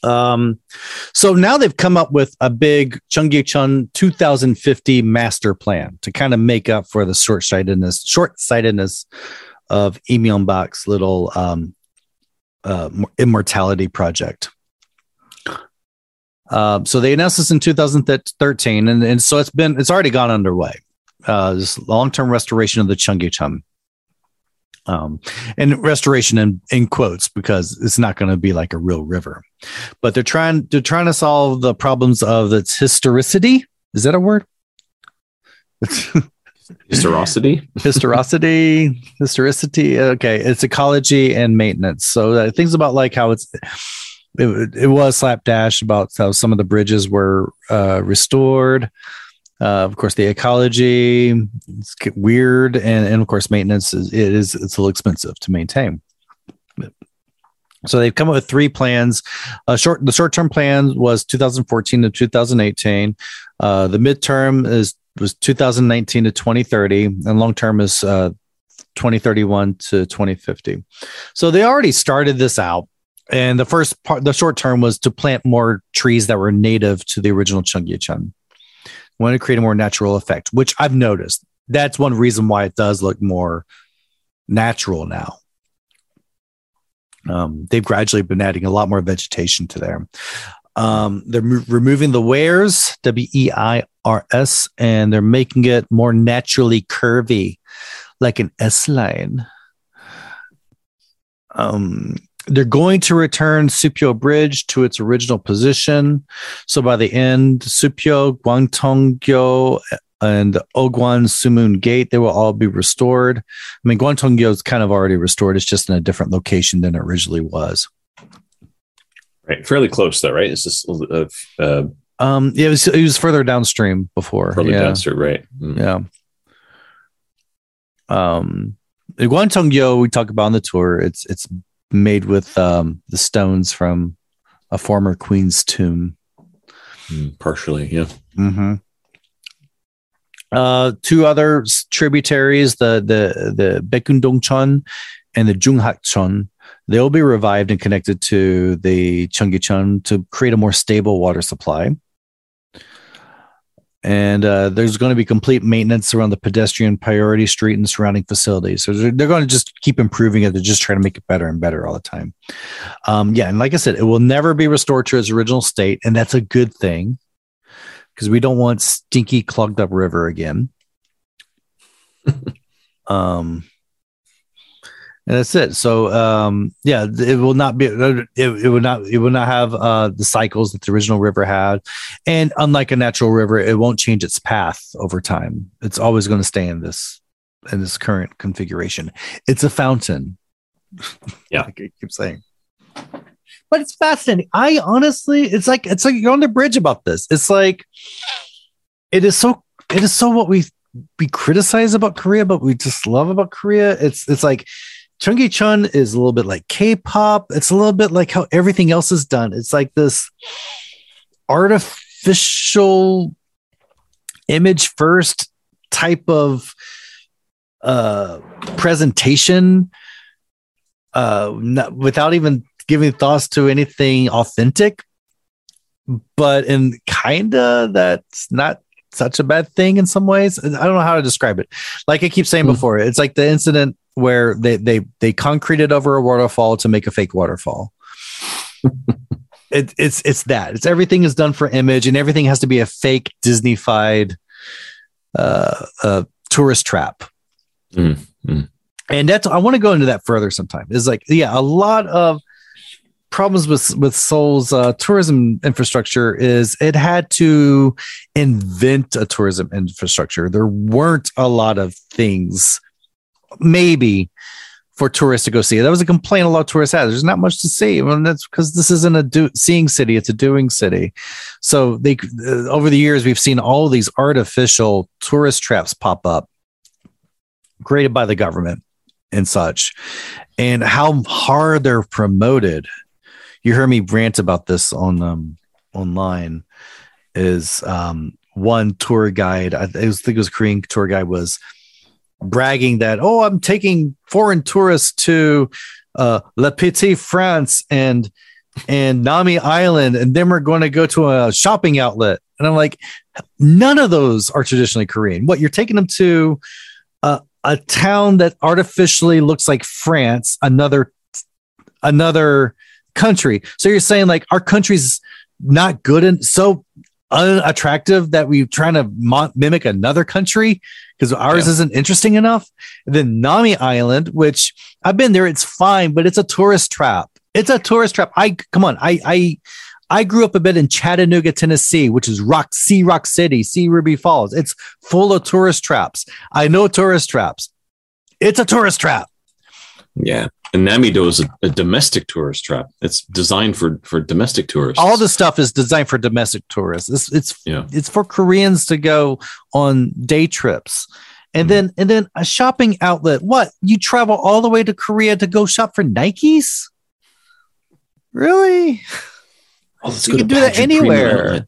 Um, so now they've come up with a big Cheonggyecheon 2050 master plan to kind of make up for the short-sightedness, short-sightedness of Lee Myung-bak's little um, uh, immortality project. Um, so they announced this in 2013, and, and so it's been it's already gone underway. Uh, this long-term restoration of the Cheonggyecheon. Um, and restoration in, in quotes because it's not going to be like a real river, but they're trying they're trying to solve the problems of its historicity. Is that a word? Historicity. historicity, historicity. Okay, it's ecology and maintenance. So uh, things about like how it's it, it was slapdash about how some of the bridges were uh, restored. Uh, of course, the ecology it's weird, and, and of course, maintenance is it is it's a little expensive to maintain. So they've come up with three plans. Uh, short the short term plan was 2014 to 2018. Uh, the midterm is was 2019 to 2030, and long term is uh, 2031 to 2050. So they already started this out. And the first part, the short term was to plant more trees that were native to the original Cheonggyecheon. Want to create a more natural effect, which I've noticed. That's one reason why it does look more natural now. Um, they've gradually been adding a lot more vegetation to there. Um, they're mo- removing the weirs, W E I R S, and they're making it more naturally curvy, like an S line. Um, they're going to return Supyo Bridge to its original position. So by the end, Supyo, Gwangtonggyo, and Ogwan Sumun Gate, they will all be restored. I mean, Gwangtonggyo is kind of already restored. It's just in a different location than it originally was. Right, fairly close though, right? It's just uh, uh, Um, yeah, it was, it was further downstream before. further yeah. downstream, right? Mm. Yeah. Um, the Gwangtonggyo we talk about on the tour. It's it's made with um the stones from a former queen's tomb. Mm, partially, yeah. Mm-hmm. Uh, two other tributaries, the the the Baekundongcheon and the Junghakcheon, they'll be revived and connected to the Cheonggyecheon to create a more stable water supply. And uh, there's going to be complete maintenance around the pedestrian priority street and surrounding facilities. So they're, they're going to just keep improving it. They're just trying to make it better and better all the time. Um, yeah, and like I said, it will never be restored to its original state, and that's a good thing because we don't want stinky clogged up river again. um, and that's it. So, um, yeah, it will not be. It, it will not. It will not have uh, the cycles that the original river had, and unlike a natural river, it won't change its path over time. It's always going to stay in this in this current configuration. It's a fountain. Yeah. like I keep saying. But it's fascinating. I honestly, it's like it's like you're on the bridge about this. It's like it is so it is so what we we criticize about Korea, but we just love about Korea. It's it's like Cheonggyecheon is a little bit like K-pop. It's a little bit like how everything else is done. It's like this artificial image first type of uh presentation uh not, without even giving thoughts to anything authentic but in kinda that's not such a bad thing in some ways i don't know how to describe it like i keep saying Hmm. before it's like the incident where they they they concreted over a waterfall to make a fake waterfall. It, it's it's that. It's everything is done for image and everything has to be a fake disneyfied uh, uh tourist trap. Mm, mm. and that's i want to go into that further sometime. Is like yeah a lot of problems with with seoul's uh, tourism infrastructure is it had to invent a tourism infrastructure. There weren't a lot of things maybe for tourists to go see. That was a complaint a lot of tourists had. There's not much to see. And that's because this isn't a do- seeing city it's a doing city. So they uh, over the years we've seen all these artificial tourist traps pop up created by the government and such and how hard they're promoted. You heard me rant about this on um online is um one tour guide I think it was a korean tour guide was bragging that oh i'm taking foreign tourists to uh la petite france and and nami island and then we're going to go to a shopping outlet. And i'm like none of those are traditionally korean. What you're taking them to uh, a town that artificially looks like france another another country. So you're saying like our country's not good and so unattractive that we're trying to mo- mimic another country because ours Yeah. isn't interesting enough. And then Nami Island, which I've been there, it's fine, but it's a tourist trap. It's a tourist trap. I come on, I I I grew up a bit in Chattanooga, Tennessee, which is Rock See Rock City, See Ruby Falls. It's full of tourist traps. I know tourist traps. It's a tourist trap. Yeah. And Namido is a, a domestic tourist trap. It's designed for for domestic tourists. All the stuff is designed for domestic tourists. It's it's Yeah. it's for Koreans to go on day trips. And Mhm. then and then a shopping outlet. What? You travel all the way to Korea to go shop for Nikes? Really? Oh, You can do that anywhere.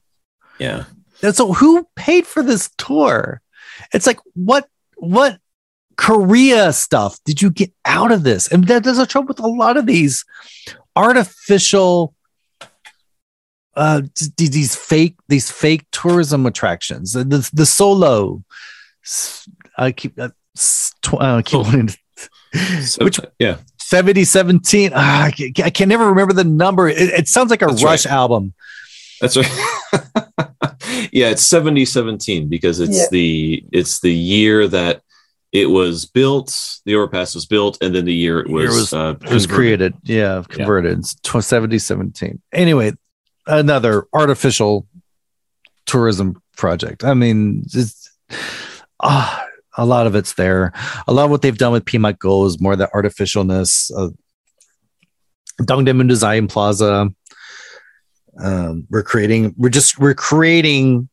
Yeah. And so who paid for this tour? It's like what what Korea stuff did you get out of this? And that, there's a trouble with a lot of these artificial uh d- these fake these fake tourism attractions. The the, the Seoullo s- I keep uh, tw- uh, I keep Oh. wanting to So, Which- yeah. 7017 ah, I, can, I can never remember the number it, it sounds like a That's rush right. album That's right. yeah, it's 7017 because it's Yeah. the it's the year that it was built, the overpass was built, and then the year it was, Year was- uh, It was created. Yeah, converted. Tw- 7017. Anyway, another artificial tourism project. I mean, it's ah, a lot of it's there. A lot of what they've done with Pimatgol is more the artificialness of Dongdaemun Design Plaza. Um, we're creating, we're just, we're creating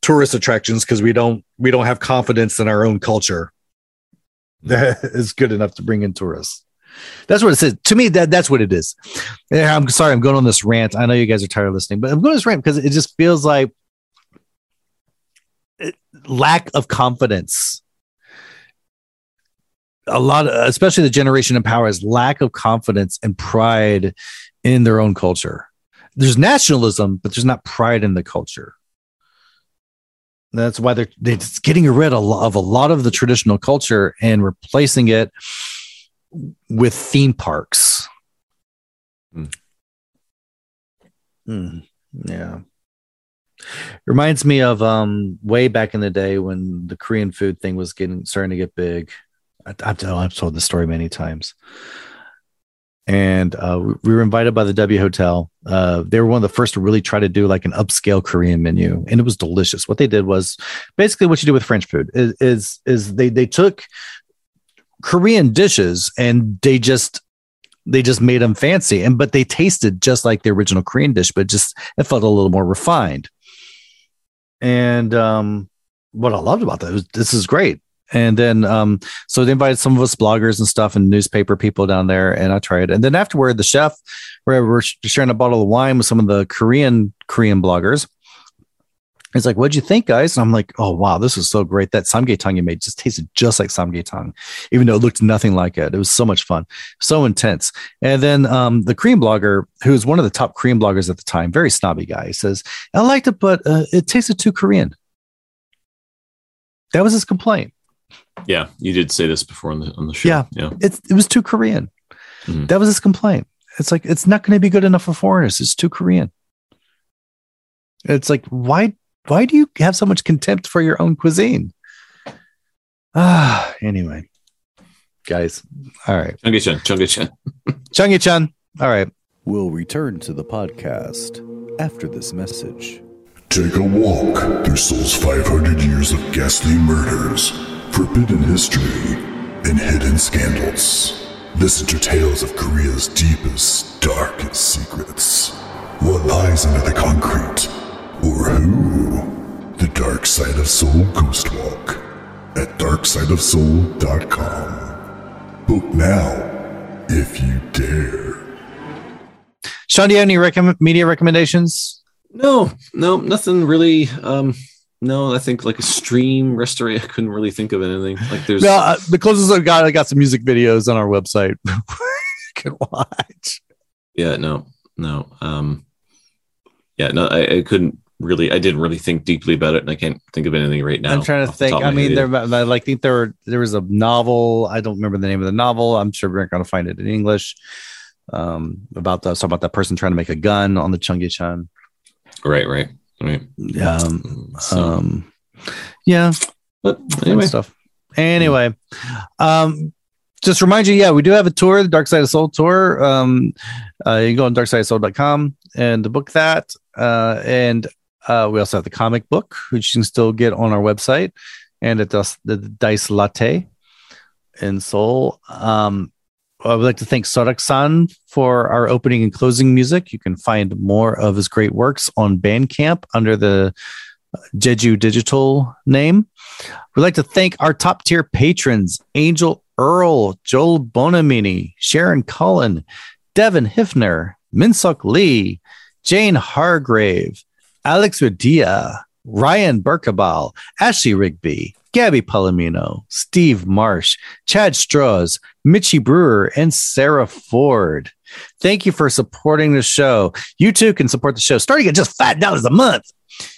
tourist attractions because we don't, we don't have confidence in our own culture that is good enough to bring in tourists. That's what it says. To me, that that's what it is. I'm sorry, I'm going on this rant. I know you guys are tired of listening, but I'm going on this rant because it just feels like lack of confidence. A lot, of, especially the generation in power, has lack of confidence and pride in their own culture. There's nationalism, but there's not pride in the culture. That's why they're, they're just getting rid of a lo- of a lot of the traditional culture and replacing it with theme parks. Hmm. Hmm. Yeah. Reminds me of um way back in the day when the Korean food thing was getting starting to get big. I, I've, I've told the story many times. And uh, we- we were invited by the W Hotel. Uh, they were one of the first to really try to do like an upscale Korean menu, and it was delicious. What they did was basically what you do with French food is is, is they they took Korean dishes and they just they just made them fancy and but they tasted just like the original Korean dish, but just it felt a little more refined. And um, what I loved about that was this is great. And then um, so they invited some of us bloggers and stuff and newspaper people down there, and I tried. And then afterward, the chef, where we're sharing a bottle of wine with some of the Korean Korean bloggers. It's like, what'd you think, guys? And I'm like, oh wow, this is so great. That samgyetang you made just tasted just like samgyetang, even though it looked nothing like it. It was so much fun, so intense. And then um, the Korean blogger, who was one of the top Korean bloggers at the time, very snobby guy, says, I liked it, but uh, it tasted too Korean. That was his complaint. Yeah, you did say this before on the on the show. Yeah. yeah. It's, it was too Korean. Mhm. That was his complaint. It's like, it's not going to be good enough for foreigners. It's too Korean. It's like, why, why do you have so much contempt for your own cuisine? Ah, anyway, guys. All right. Cheonggyecheon, Cheonggyecheon. Cheonggyecheon. All right. We'll return to the podcast after this message. Take a walk through Seoul's 500 years of ghastly murders, forbidden history, and hidden scandals. Listen to tales of Korea's deepest, darkest secrets. What lies under the concrete? Or who? The Dark Side of Seoul Ghost Walk at darksideofseoul.com. Book now, if you dare. Sean, do you have any recommend media recommendations? No, no, nothing really. Um, no, I think like a stream restoration. I couldn't really think of anything. Like there's No, uh, the closest I got, I got some music videos on our website. you can watch. yeah, no, no. Um, yeah, no, I, I couldn't really. I didn't really think deeply about it, and I can't think of anything right now. I'm trying to think. I mean, there, I like think there were there was a novel. I don't remember the name of the novel. I'm sure we're going to find it in English. Um, about the so about that person trying to make a gun on the Cheonggyecheon. right, right, right. Um, So, um, yeah, but fun anyway, stuff. Anyway, um, just remind you, yeah, we do have a tour, the Dark Side of Seoul tour. Um, uh, you can go on darksideofseoul.com and book that. Uh, and uh, we also have the comic book, which you can still get on our website and at the, the Dice Latte in Seoul. Um, I would like to thank Soraksan for our opening and closing music. You can find more of his great works on Bandcamp under the Jeju Digital name. We'd like to thank our top tier patrons Angel Earl, Joel Bonomini, Shaaron Cullen, Devon Hiphner, Minseok Lee, Jane Hargrave, Alix Radilla, Ryan Berkebile, Ashley Rigby, Gabi Palomino, Steve Marsh, Chad Struhs, Mitchy Brewer, and Sarah Ford. Thank you for supporting the show. You too can support the show starting at just $5 a month.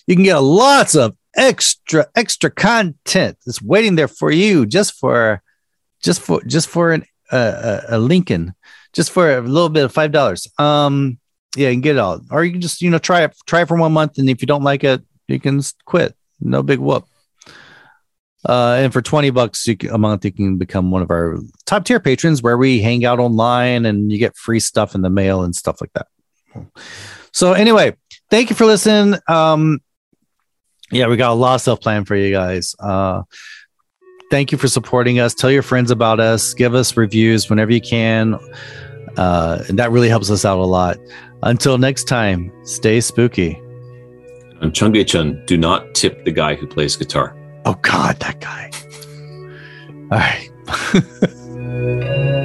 You can get lots of extra extra content that's waiting there for you just for just for just for an uh, a Lincoln just for a little bit of five dollars. Um, yeah, you can get it all, or you can just you know try it try it for one month, and if you don't like it, you can quit. No big whoop. Uh, and for 20 bucks can, a month, you can become one of our top tier patrons where we hang out online and you get free stuff in the mail and stuff like that. So, anyway, thank you for listening. Um, yeah, we got a lot of stuff planned for you guys. Uh, thank you for supporting us. Tell your friends about us. Give us reviews whenever you can. Uh, and that really helps us out a lot. Until next time, stay spooky. And Cheonggyecheon, do not tip the guy who plays guitar. Oh, God, that guy. All right.